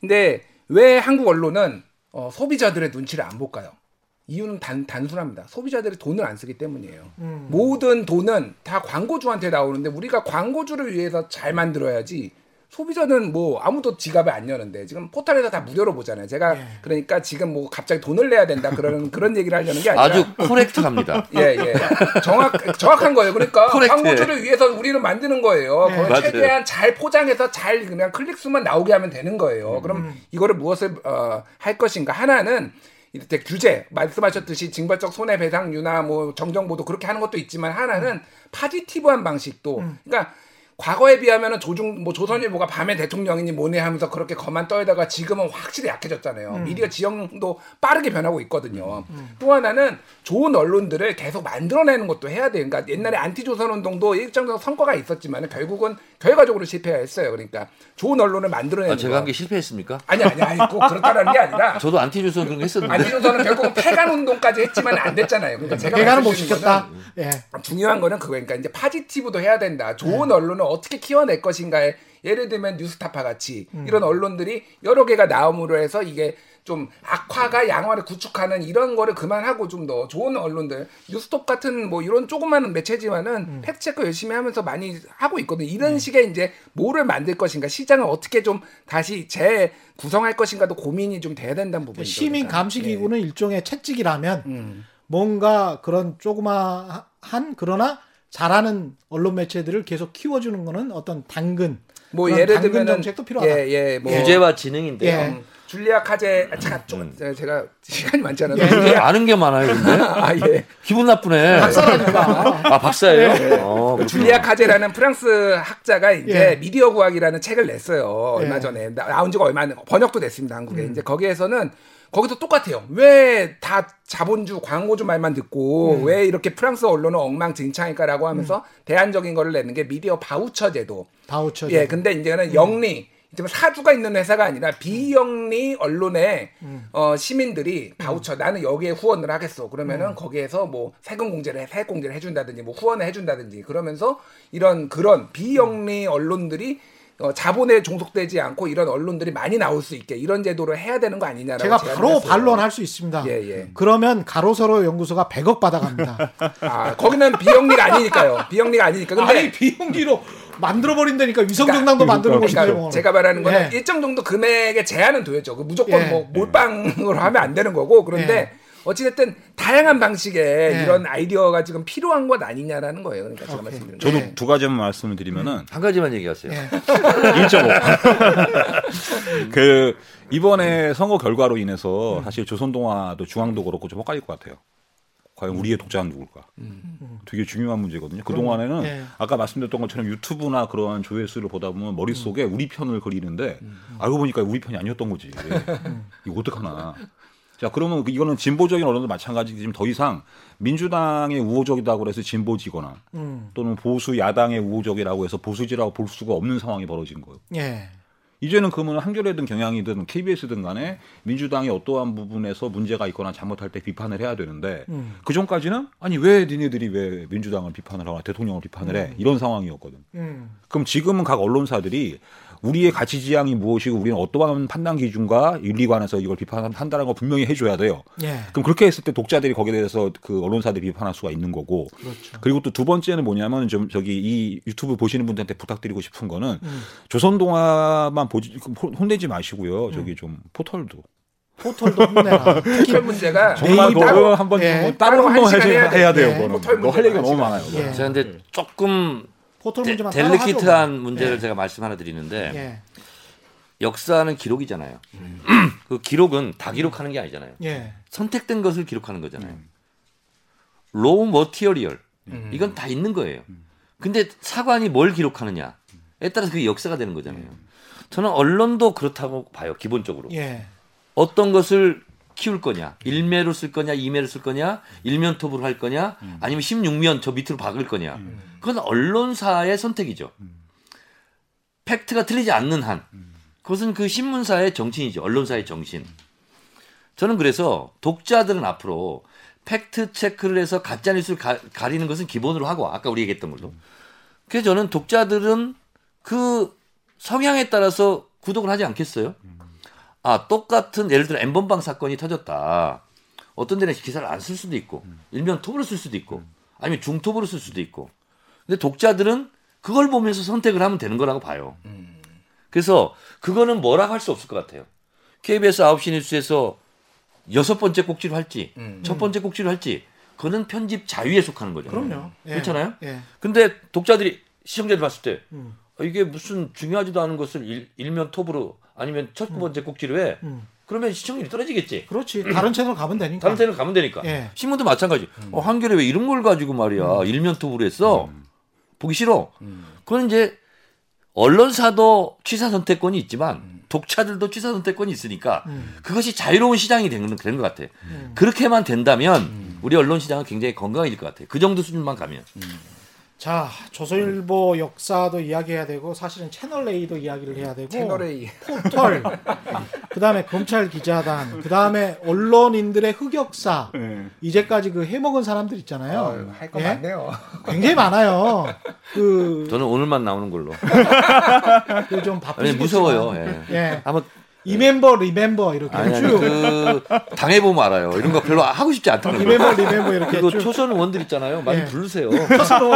근데 왜 한국 언론은 어, 소비자들의 눈치를 안 볼까요? 이유는 단, 단순합니다. 소비자들이 돈을 안 쓰기 때문이에요. 음. 모든 돈은 다 광고주한테 나오는데 우리가 광고주를 위해서 잘 만들어야지 소비자는 뭐 아무도 지갑을 안 여는데 지금 포털에서 다 무료로 보잖아요. 제가 예. 그러니까 지금 뭐 갑자기 돈을 내야 된다 그런 그런 얘기를 하려는 게 아니라 아주 코렉트합니다. 예, 예. 정확, 정확한 거예요. 그러니까 코렉트. 광고주를 위해서 우리는 만드는 거예요. 맞아요. 최대한 잘 포장해서 잘 그냥 클릭 수만 나오게 하면 되는 거예요. 그럼 이거를 무엇을 어, 할 것인가? 하나는 이때 규제 말씀하셨듯이 징벌적 손해배상유나 뭐 정정보도 그렇게 하는 것도 있지만 하나는 파지티브한 방식도 그러니까 과거에 비하면은 조중 뭐 조선일보가 밤에 대통령이니 뭐니 하면서 그렇게 거만 떨다가 지금은 확실히 약해졌잖아요. 미디어 지형도 빠르게 변하고 있거든요. 또 하나는 좋은 언론들을 계속 만들어내는 것도 해야 돼요. 그러니까 옛날에 안티조선 운동도 일정 정도 성과가 있었지만 결국은 결과적으로 실패했어요. 그러니까 좋은 언론을 만들어내는 아, 제가 거. 한게 실패했습니까? 아니 아니 아니 꼭 그렇다는 게 아니라 저도 안티주선 그런 거 했었는데. 안티조선은 결국 폐간 운동까지 했지만 안 됐잖아요. 그러니까 제가 개가는 못 시켰다. 예. 중요한 거는 그거니까 그러니까 이제 파지티브도 해야 된다. 좋은 언론을 어떻게 키워낼 것인가에 예를 들면 뉴스타파 같이 이런 언론들이 여러 개가 나옴으로 해서 이게 좀 악화가 양화를 구축하는 이런 거를 그만하고 좀 더 좋은 언론들 뉴스톱 같은 뭐 이런 조그마한 매체지만은 팩트체크 열심히 하면서 많이 하고 있거든요. 이런 식의 이제 뭐를 만들 것인가 시장을 어떻게 좀 다시 재 구성할 것인가도 고민이 좀 돼야 된다는 부분이죠. 시민 그러니까. 감시기구는 일종의 채찍이라면 예. 음. 뭔가 그런 조그마한 그러나 잘하는 언론 매체들을 계속 키워주는 거는 어떤 당근 뭐 예를 당근 들면은 정책도 필요하다. 예, 예, 뭐 규제와 지능인데요. 예. 줄리아 카제 아, 잠깐 좀 음. 제가 시간이 많지 않아서 예. 아는 게 많아요, 근데. 아 예. 기분 나쁘네. 박사라니까. 아, 박사예요? 어, 그렇구나. 줄리아 카제라는 프랑스 학자가 이제 예. 미디어 과학이라는 책을 냈어요. 얼마 예. 전에 나- 나온 지가 얼마 안 번역도 됐습니다 한국에. 이제 거기에서는 거기서 똑같아요. 왜 다 자본주 광고주 말만 듣고 왜 이렇게 프랑스 언론은 엉망진창일까라고 하면서 대안적인 거를 내는 게 미디어 바우처 제도. 바우처. 예, 근데 이제는 영리 이제 뭐 사주가 있는 회사가 아니라 비영리 언론의 어, 시민들이 바우처 나는 여기에 후원을 하겠어. 그러면은 거기에서 뭐 세금 공제를 해, 세액 공제를 해준다든지 뭐 후원을 해준다든지 그러면서 이런 그런 비영리 언론들이 어, 자본에 종속되지 않고 이런 언론들이 많이 나올 수 있게 이런 제도를 해야 되는 거 아니냐라고 제가 바로 했어요. 반론할 수 있습니다. 예, 예. 그러면 가로세로 연구소가 100억 받아갑니다. 아 거기는 비영리가 아니니까요. 비영리가 아니니까. 근데 아니 비용기로 만들어 버린다니까 위성정당도 만들어 그러니까 보시네요. 제가 말하는 거는 예. 일정 정도 금액의 제한은 둬야죠. 그 무조건 예. 뭐 몰빵으로 하면 안 되는 거고 그런데 예. 어찌됐든 다양한 방식의 예. 이런 아이디어가 지금 필요한 것 아니냐라는 거예요. 그러니까 제가 말씀드리는 저도 거. 두 가지만 말씀을 드리면은 한 가지만 얘기하세요. 예. 1.5. 그 이번에 선거 결과로 인해서 사실 조선동화도 중앙도 그렇고 좀 헷갈릴 것 같아요. 과연 우리의 독자는 누굴까? 되게 중요한 문제거든요. 그 동안에는 예. 아까 말씀드렸던 것처럼 유튜브나 그런 조회수를 보다 보면 머릿속에 우리 편을 그리는데 알고 보니까 우리 편이 아니었던 거지. 이거 어떡하나. 자, 그러면 이거는 진보적인 언론도 마찬가지 지금 더 이상 민주당의 우호적이다고 해서 진보지거나 음. 또는 보수 야당의 우호적이라고 해서 보수지라고 볼 수가 없는 상황이 벌어진 거예요. 예. 이제는 그러면 한겨레든 경향이든 KBS든 간에 민주당이 어떠한 부분에서 문제가 있거나 잘못할 때 비판을 해야 되는데 음. 그 전까지는 아니 왜 니네들이 왜 민주당을 비판을 하거나 대통령을 비판을 해 이런 상황이었거든. 음. 그럼 지금은 각 언론사들이 우리의 가치 지향이 무엇이고 우리는 어떠한 판단 기준과 윤리관에서 이걸 비판한다는 걸 분명히 해줘야 돼요. 예. 그럼 그렇게 했을 때 독자들이 거기에 대해서 그 언론사들이 비판할 수가 있는 거고. 그렇죠. 그리고 또 두 번째는 뭐냐면 좀 저기 이 유튜브 보시는 분들한테 부탁드리고 싶은 거는 음. 조선 동화만 보지 혼내지 마시고요. 저기 좀 포털도 포털도 혼내라. 특히 포털 문제가 정말 네이버- 그거 한번 예. 뭐 따로 한 운동 시간 해야, 해야 돼. 해야 돼요. 예. 포털 뭐할 얘기가 너무 한 많아요. 예. 제가 근데 조금 포털 데, 문제만 따로 하죠. delicate한 문제를 예. 제가 말씀 하나 드리는데 예. 역사는 기록이잖아요. 그 기록은 다 기록하는 게 아니잖아요. 예. 선택된 것을 기록하는 거잖아요. raw material 음. 이건 다 있는 거예요. 근데 사관이 뭘 기록하느냐에 따라서 그게 역사가 되는 거잖아요. 저는 언론도 그렇다고 봐요. 기본적으로 예. 어떤 것을 키울 거냐, 일매로 쓸 거냐, 이매로 쓸 거냐, 일면톱으로 할 거냐, 아니면 16면 저 밑으로 박을 거냐. 그건 언론사의 선택이죠. 팩트가 틀리지 않는 한, 그것은 그 신문사의 정신이죠. 언론사의 정신. 저는 그래서 독자들은 앞으로 팩트 체크를 해서 가짜 뉴스를 가, 가리는 것은 기본으로 하고 아까 우리 얘기했던 걸로. 그래서 저는 독자들은 그 성향에 따라서 구독을 하지 않겠어요? 아, 똑같은 예를 들어 N번방 사건이 터졌다. 어떤 데는 기사를 안 쓸 수도 있고, 일면 톱으로 쓸 수도 있고, 아니면 중톱으로 쓸 수도 있고. 근데 독자들은 그걸 보면서 선택을 하면 되는 거라고 봐요. 그래서 그거는 뭐라고 할 수 없을 것 같아요. KBS 9시 뉴스에서 여섯 번째 꼭지로 할지, 첫 번째 꼭지로 할지, 그거는 편집 자유에 속하는 거죠. 그럼요. 예. 그렇잖아요? 예. 근데 독자들이 시청자들이 봤을 때 음. 아, 이게 무슨 중요하지도 않은 것을 일, 일면 톱으로 아니면 첫 번째 꼭지로 해. 음. 그러면 시청률이 떨어지겠지. 그렇지. 다른 채널 가면 되니까. 다른 채널 가면 되니까. 예. 신문도 마찬가지. 어, 한겨레 왜 이런 걸 가지고 말이야. 일면 톱으로 했어. 보기 싫어. 그건 이제 언론사도 취사 선택권이 있지만 독자들도 취사 선택권이 있으니까 음. 그것이 자유로운 시장이 되는 되는 것 같아. 음. 그렇게만 된다면 우리 언론 시장은 굉장히 건강해질 것 같아. 그 정도 수준만 가면. 자, 조선일보 역사도 이야기해야 되고 사실은 채널 A도 이야기를 해야 되고 채널 A. 포털, 그다음에 검찰 기자단, 그다음에 언론인들의 흑역사. 이제까지 그 해먹은 사람들 있잖아요. 할거 예? 많네요. 굉장히 많아요. 그, 저는 오늘만 나오는 걸로. 그좀 아니, 바쁘시겠지만 무서워요. 예. 예. 한번 이 멤버 리멤버 이렇게 아니 아니 쭉그 당해보면 알아요. 이런 거 별로 하고 싶지 않다는 이 거예요. 멤버 리멤버 이렇게 그리고 쭉 초선 의원들 있잖아요. 많이 예. 부르세요. 서로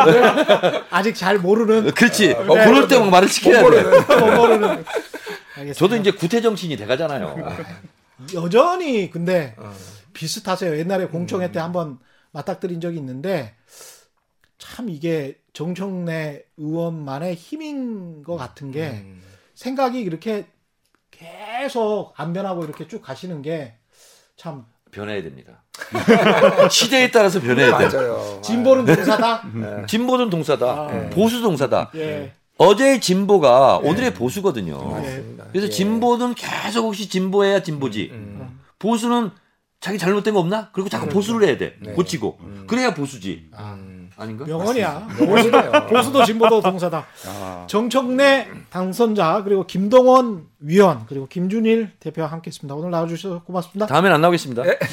아직 잘 모르는 그렇지. 어, 부를 때막 말을 시켜야 돼. 못 모르는 알겠습니다. 저도 이제 구태 정신이 돼가잖아요. 여전히 근데 어. 비슷하세요. 옛날에 음. 공청회 때 한번 맞닥뜨린 적이 있는데 참 이게 정청래 의원만의 힘인 것 같은 게 음. 생각이 이렇게 계속 안 변하고 이렇게 쭉 가시는 게참 변해야 됩니다. 시대에 따라서 변해야 돼. 맞아요. 진보는 동사다. 진보는 동사다. 아. 보수 동사다. 예. 어제의 진보가 오늘의 보수거든요. 맞습니다. 그래서 예. 진보는 계속 혹시 진보해야 진보지. 음. 보수는 자기 잘못된 거 없나? 그리고 자꾸 보수를 해야 돼. 네. 고치고. 그래야 보수지. 음. 아닌가? 명언이야. 보수도 진보도 동사다. 정청래 당선자 그리고 김동원 위원 그리고 김준일 대표와 함께했습니다. 오늘 나와주셔서 고맙습니다. 다음엔 안 나오겠습니다. 예.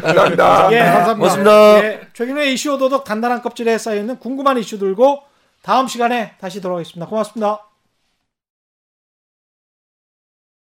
감사합니다. 예, 감사합니다. 고맙습니다. 예, 최근의 이슈 오도독 단단한 껍질에 쌓여 있는 궁금한 이슈 들고 다음 시간에 다시 돌아오겠습니다. 고맙습니다.